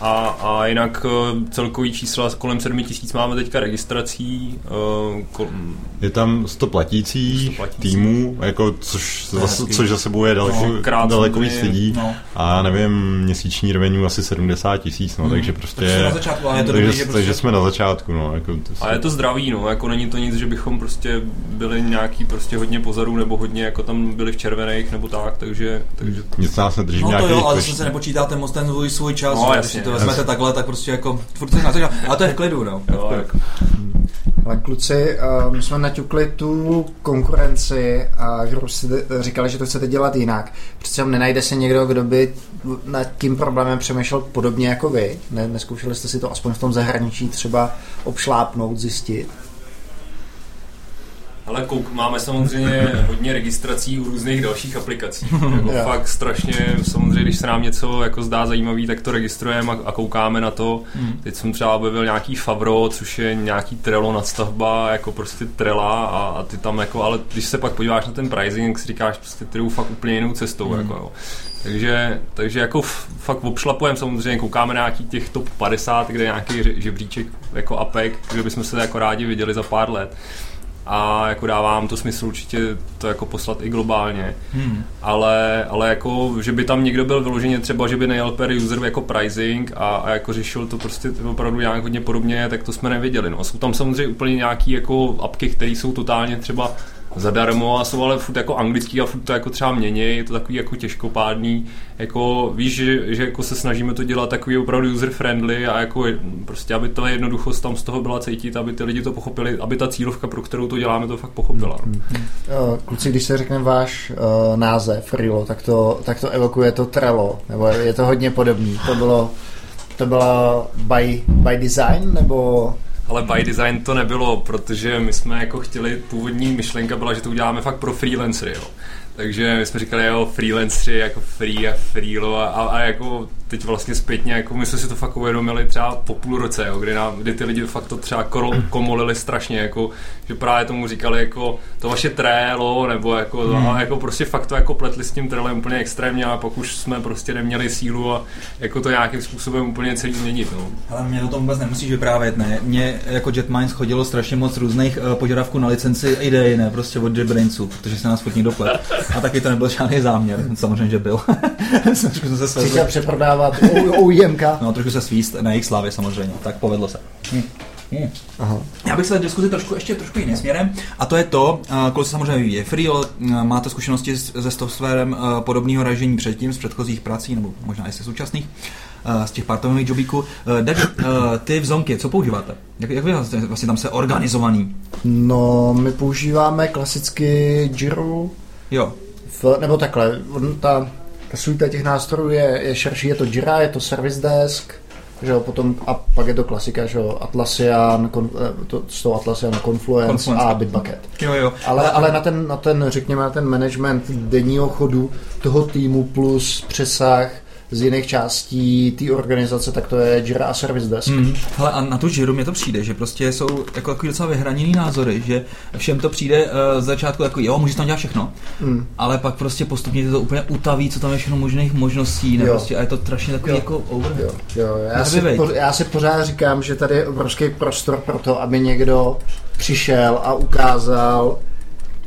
A, a jinak eh, celkový čísla kolem 7 tisíc máme teďka registrací. Uh, kol... Je tam 100 platících, 100 platící. týmů, jako, což, zase, což za sebou je daleko, no, daleko víc lidí. No. A nevím, měsíční revenue asi 70 tisíc, no, hmm. takže prostě... Takže, na začátku, ale je to takže, dobrý, prostě... takže jsme na začátku, no. Jako, to si... A je to zdravý, no, jako není to nic, že bychom prostě byli nějaký prostě hodně pozorů, nebo hodně jako tam byli v červených, nebo tak, takže... takže... Nic nás nedrží No to jo, ale zase se nepočítáte moc ten svůj, svůj čas, no, jasně, to vezmete takhle, tak prostě jako furt se na ale to je v klidu, no. Jo, jako. Ale kluci, uh, my jsme naťukli tu konkurenci a kdo si říkali, že to chcete dělat jinak. Přece nenajde se někdo, kdo by nad tím problémem přemýšlel podobně jako vy. Ne, neskoušeli jste si to aspoň v tom zahraničí třeba obšlápnout, zjistit? Ale kouk, máme samozřejmě hodně registrací u různých dalších aplikací. Jako Jo. fakt strašně, samozřejmě, když se nám něco jako zdá zajímavý, tak to registrujeme a, a koukáme na to. Hmm. Teď jsem třeba objevil nějaký Favro, což je nějaký Trello nadstavba, jako prostě Trela a, a ty tam jako, ale když se pak podíváš na ten pricing, tak si říkáš, prostě ty jdou fakt úplně jinou cestou. Hmm. Jako, jo. Takže, takže jako fakt obšlapujeme samozřejmě, koukáme na nějaký těch top 50, kde je nějaký žebříček jako APEC, kde bychom se jako rádi viděli za pár let. A jako dává vám to smysl určitě to jako poslat i globálně. Hmm. Ale, ale jako, že by tam někdo byl vyloženě třeba, že by nejel per user jako pricing a, a jako řešil to prostě opravdu nějak hodně podobně, tak to jsme nevěděli. No. Jsou tam samozřejmě úplně nějaký jako apky, které jsou totálně třeba zadarmo a jsou ale furt jako anglický a furt to jako třeba mění, je to takový jako těžkopádný, jako víš, že, že jako se snažíme to dělat takový opravdu user friendly a jako prostě, aby ta jednoduchost tam z toho byla cítit, aby ty lidi to pochopili, aby ta cílovka, pro kterou to děláme, to fakt pochopila. No. Uh, Kluci, když se řekne váš uh, název Freelo, tak to, tak to evokuje to Trello, nebo je to hodně podobný. To bylo, to bylo by, by design, nebo Ale by design to nebylo, protože my jsme jako chtěli, původní myšlenka byla, že to uděláme fakt pro freelancery, jo. Takže my jsme říkali, jo, freelanceri, jako free a freelo a, a, a jako teď vlastně zpětně, jako my jsme si to fakt uvědomili třeba po půl roce, jo, kdy, nám, kdy ty lidi fakt to třeba koro, komolili strašně, jako, že právě tomu říkali jako to vaše trélo, nebo jako, hmm. a jako prostě fakt to jako pletli s tím trélem úplně extrémně a pak už jsme prostě neměli sílu a jako to nějakým způsobem úplně celý změnit, no. Ale mě o tom vůbec nemusíš vyprávět, ne? Mě jako JetMinds chodilo strašně moc různých uh, požadavků na licenci idei, ne? Prostě od JetBrainsů, protože se nás furt někdo plet. A taky to nebyl žádný záměr, samozřejmě, že byl. jsem se svezl. O- OEMK. No, trošku se svíst na jejich slávě samozřejmě, tak povedlo se. Hm. Hm. Aha. Já bych se diskuzi trošku ještě trošku jiným směrem a to je to, uh, kolik se samozřejmě vyvíje Freelo, uh, máte zkušenosti se softwarem uh, podobného ražení předtím, z předchozích prací, nebo možná i se současných, z těch partových jobíků. Uh, ty v Zonky, co používáte? Jak, jak vy vlastně, vlastně tam se organizovaný? No, my používáme klasicky Jiro, Jo, v, nebo takhle, ta, ta suite těch nástrojů je, je širší, je to Jira, je to Service Desk, že jo, potom, a pak je to klasika, že jo, Atlassian, kon, eh, to, z toho Atlassian Confluence, Confluence. a Bitbucket. jo, jo. Ale, ale na, ten, na ten, řekněme, na ten management denního chodu toho týmu plus přesah z jiných částí té organizace, tak to je Jira a Service Desk. Hmm. Hele, a na tu Jiru mě to přijde, že prostě jsou jako takový docela vyhraněný názory, že všem to přijde uh, z začátku jako jo, můžeš tam dělat všechno, Hmm. ale pak prostě postupně to úplně utaví, co tam je všechno možných možností, ne, Jo. prostě, a je to strašně takový Jo. jako overhead. Jo, jo, já, Na si, po, já si pořád říkám, že tady je obrovský prostor pro to, aby někdo přišel a ukázal,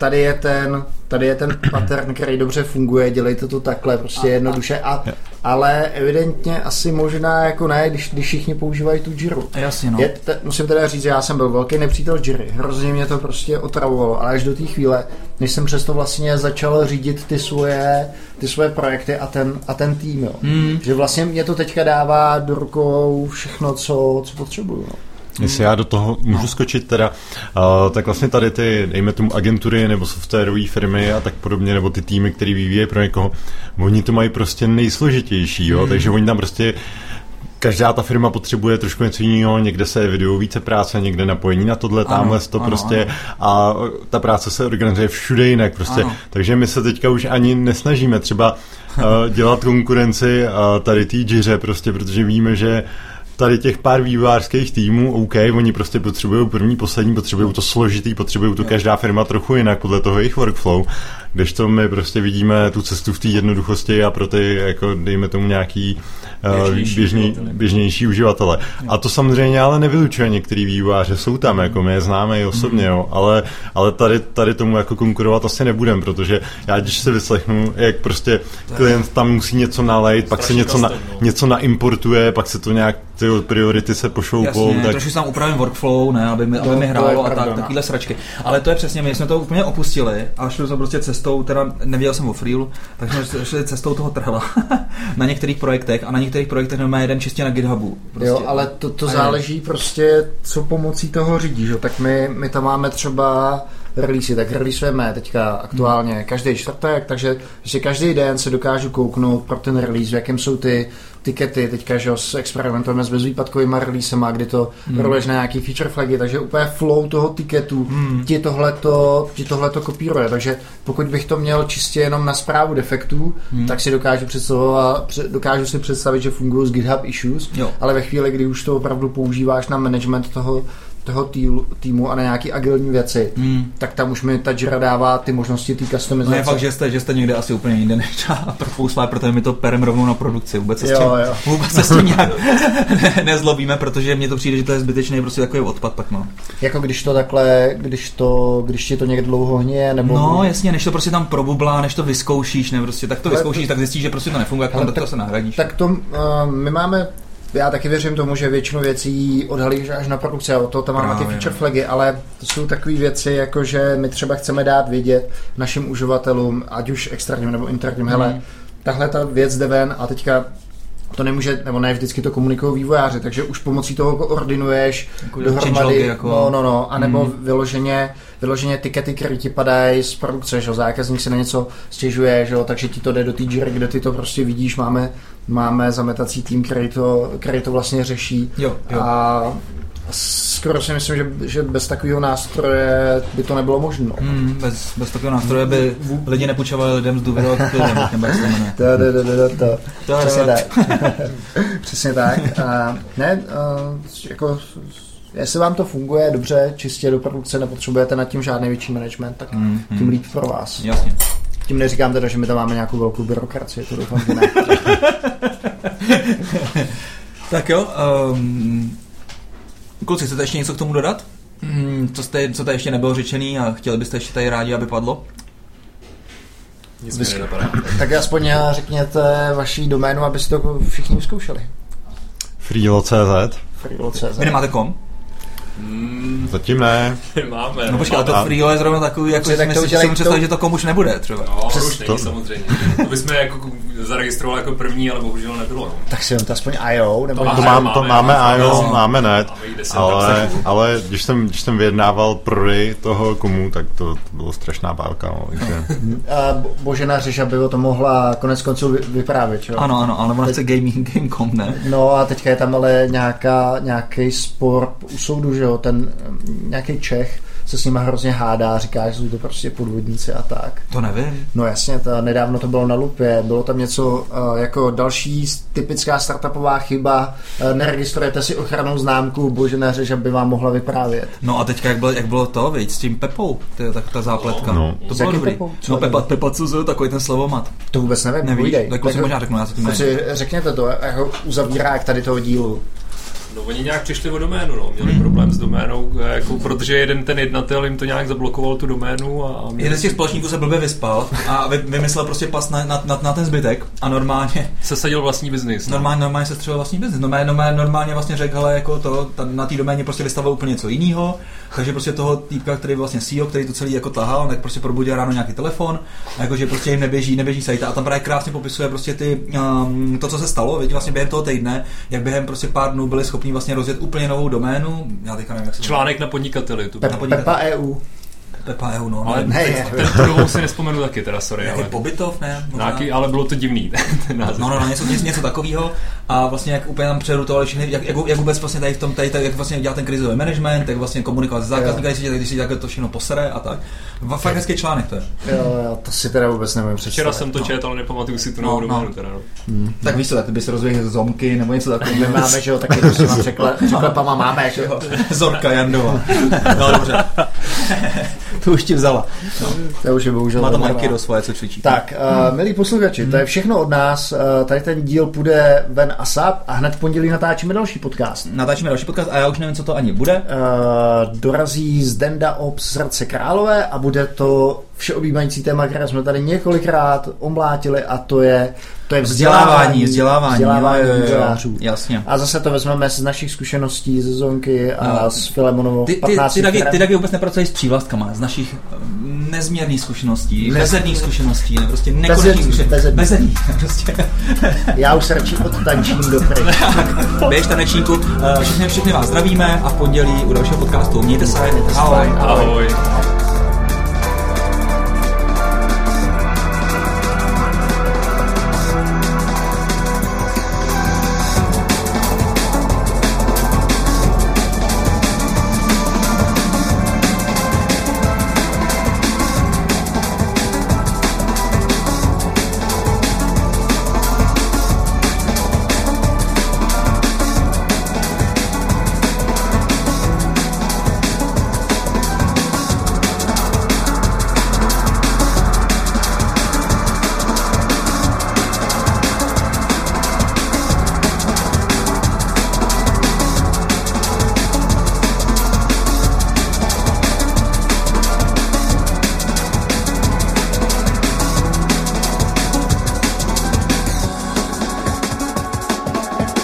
tady je ten, tady je ten pattern, který dobře funguje, dělejte to takhle, prostě jednoduše, a, ale evidentně asi možná jako ne, když, když všichni používají tu Jiru. Jasně, no. Je, te, musím teda říct, že já jsem byl velký nepřítel Jiry. Hrozně mě to prostě otravovalo, ale až do té chvíle, než jsem přesto vlastně začal řídit ty svoje, ty svoje projekty a ten, a ten tým, jo. Hmm. Že vlastně mě to teďka dává do rukou všechno, co, co potřebuju. No. Jestli já do toho můžu no. skočit teda, uh, tak vlastně tady ty, dejme tomu agentury nebo softwarové firmy a tak podobně, nebo ty týmy, které vyvíjejí pro někoho, oni to mají prostě nejsložitější, jo, mm. takže oni tam prostě každá ta firma potřebuje trošku něco jiného, někde se videou více práce, někde napojení na tohle, Ano, tamhle to ano, prostě a ta práce se organizuje všude jinak prostě, Ano. takže my se teďka už ani nesnažíme třeba uh, dělat konkurenci uh, tady té džiře prostě, protože víme, že tady těch pár vývojářských týmů, OK, oni prostě potřebují první, poslední, potřebují to složitý, potřebují to každá firma trochu jinak podle toho jejich workflow, kdežto my prostě vidíme tu cestu v té jednoduchosti a pro ty, jako dejme tomu nějaký uh, Běžnější běžný, uživatele. běžnější uživatele. A to samozřejmě ale nevylučuje některý vývojáře, jsou tam, jako my je známe i osobně, jo, ale, ale tady, tady tomu jako konkurovat asi nebudem, protože já když se vyslechnu, jak prostě klient tam musí něco nalejt, pak se něco, na, no. něco naimportuje, pak se to nějak ty priority se pošoupou, Jasně, tak trošku tam upravím workflow, ne, aby mi, aby No, mi to je hrálo a tak, no. takovýhle sračky. Ale to je přesně, my jsme to úplně opustili a šli jsme prostě cestou, teda nevěděl jsem o Freelu, tak jsme šli cestou toho trhla na některých projektech a na některých projektech máme jeden čistě na GitHubu. Prostě. Jo, ale to, to záleží prostě, co pomocí toho řídíš. Tak my, my tam máme třeba releasy, tak releaseujeme teďka aktuálně každý čtvrtek, takže že každý den se dokážu kouknout pro ten release, v jakém jsou ty tikety, teďka, že s experimentujeme s bezvýpadkovými releasema, kdy to hmm. roleš na nějaký feature flagy, takže úplně flow toho tiketu hmm. ti tohleto, ti tohleto kopíruje, takže pokud bych to měl čistě jenom na zprávu defektů, hmm. tak si dokážu představovat, dokážu si představit, že fungují z GitHub issues, jo. ale ve chvíli, kdy už to opravdu používáš na management toho toho týlu, týmu a na nějaký agilní věci, hmm. tak tam už mi ta Jira dává ty možnosti té customizace. No je fakt, že jste, že jste někde asi úplně jinde než a Propouslá, protože my to perem rovnou na produkci. Vůbec se, jo, s, tím, jo. vůbec se s tím nějak nezlobíme, protože mně to přijde, že to je zbytečný prostě takový odpad pak no. Jako když to takhle, když to, když ti to někde dlouho hněje, nebo... No jasně, než to prostě tam probublá, než to vyzkoušíš, ne, prostě, tak to vyzkoušíš, tak zjistíš, že prostě to nefunguje, jak tam tak, to se nahradíš. Tak to, uh, my máme já taky věřím tomu, že většinu věcí odhalíš až na produkci a o to tam máme ty feature no. flagy, ale to jsou takové věci, jako že my třeba chceme dát vědět našim uživatelům, ať už externím nebo interním, hmm. hele, tahle ta věc jde ven a teďka to nemůže, nebo ne vždycky to komunikují vývojáři, takže už pomocí toho koordinuješ jako dohromady, jako... no, no, no, anebo mm. vyloženě, vyloženě tikety, které ti padají z produkce, že zákazník si na něco stěžuje, že takže ti to jde do té kde ty to prostě vidíš, máme máme zametací tým, který to, který to vlastně řeší. Jo, jo. A skoro si myslím, že, že bez takového nástroje by to nebylo možné. Hmm, bez, bez takového nástroje by lidi nepůjčovali lidem z důvěru nebo jak se To, to, to, to, to. to Přesně tak. Přesně tak. A ne, a, jako jestli vám to funguje dobře, čistě do produkce, nepotřebujete nad tím žádný větší management, tak mm, tím líp pro vás. Jasně. Tím neříkám teda, že my tam máme nějakou velkou byrokracii, to doufám, že ne. tak jo, um, kluci, chcete ještě něco k tomu dodat? Hmm, co, jste, co tady ještě nebylo řečený a chtěli byste ještě tady rádi, aby padlo? Nic tak aspoň řekněte vaší doménu, abyste to všichni vyzkoušeli. Freelo.cz Freelo.cz Vy nemáte kom? Hmm, Zatím ne. Máme. No počkej, ale to Frio je zrovna takový, jako že si myslím, představit, že to komu už nebude třeba. No, Přes už není to... samozřejmě. To bychom jako zaregistrovali jako první, ale bohužel nebylo. No. Tak si to aspoň IO, nebo... To, to, mám, to máme, máme IO, máme net, ale, ale když, jsem, když jsem vyjednával prodej toho komu, tak to, to bylo strašná bálka. No, takže... A Božena Řeža by to mohla konec konců vyprávět, čo? Ano, ano, ale ona chce gaming, Gamecom, ne? No a teďka je tam ale nějaká, nějaký spor u soudu, že jo, ten nějaký Čech se s nimi hrozně hádá, říká, že jsou to prostě podvodníci a tak. To nevím. No jasně, to, nedávno to bylo na lupě, bylo tam něco uh, jako další typická startupová chyba, uh, neregistrujete si ochranou známku, bože neřeš, aby vám mohla vyprávět. No a teďka jak bylo, jak bylo to, víc s tím Pepou, to je tak ta zápletka. No. To bylo dobrý. Pepou? No Pepa, Pepa Cuzu, takový ten slovomat. To vůbec nevím, Nevíš, tak si možná řeknu, já se tím Řekněte to, jako uzavírá jak tady toho dílu. No oni nějak přišli o doménu, no. měli hmm. problém s doménou, jako, protože jeden ten jednatel jim to nějak zablokoval tu doménu. A, měli... Jeden z těch společníků se blbě vyspal a vymyslel prostě pas na, na, na, na ten zbytek a normálně... Se sadil vlastní biznis. No. Normálně, normálně se střelil vlastní biznis. Normálně, normálně, normálně vlastně řekl, hele, jako to, ta, na té doméně prostě vystavil úplně něco jiného, takže prostě toho týpka, který vlastně CEO, který to celý jako tahal, tak prostě probudil ráno nějaký telefon, a jakože prostě jim neběží, neběží sajta a tam právě krásně popisuje prostě ty, um, to, co se stalo, vědě, vlastně během toho týdne, jak během prostě pár dnů byli schopni vlastně rozjet úplně novou doménu. Já teďka nevím, jak se Článek na podnikateli. Tu Pe- na podnikateli. Pepa EU. Pepa EU, no. Ale ne, ten druhou si nespomenu taky teda, sorry. ale... pobytov, ne? Nějaký, ale bylo to divný, ten název. No, no, no, něco, něco, něco takového. A vlastně jak úplně tam přerutovali všechny, jak, jak, jak, vůbec vlastně tady v tom, tady, tady, jak vlastně dělat ten krizový management, jak vlastně komunikovat s zákazníky, když si, když si to všechno posere a tak. Fakt hezký článek to je. Jo, jo, to si teda vůbec nevím představit. Včera jsem to no. četl, ale nepamatuju si tu novou no, no. teda. No. Hmm. Tak víš co, tak by se rozvíjeli zomky nebo něco takového. My máme, že jo, taky to si vám řekla, řekla pama máme, že jo. Zorka Jandova. No dobře. to už ti vzala. No. To už je bohužel. Má tam do svoje, co cvičí. Tak, uh, milí posluchači, hmm. to je všechno od nás. Uh, tady ten díl půjde ven ASAP a hned v pondělí natáčíme další podcast. Natáčíme další podcast a já už nevím, co to ani bude. Uh, dorazí z Denda Ops z Hradce Králové a bude to všeobjímající téma, které jsme tady několikrát omlátili a to je, to je vzdělávání, vzdělávání, vzdělávání jo, Jasně. A zase to vezmeme z našich zkušeností ze Zonky a no. z Filemonovou ty, ty, ty, taky, ty taky vůbec nepracují s přívlastkama, z našich nezměrných zkušeností, ne, bezedných zkušeností, ne, prostě nekonečných zkušeností. Bezedných. prostě. Já už se radši odtančím do Běž tanečníku, eh, všechny, všechny vás zdravíme a v pondělí u dalšího podcastu. Mějte se. Ahoj. Ahoj. Ahoj.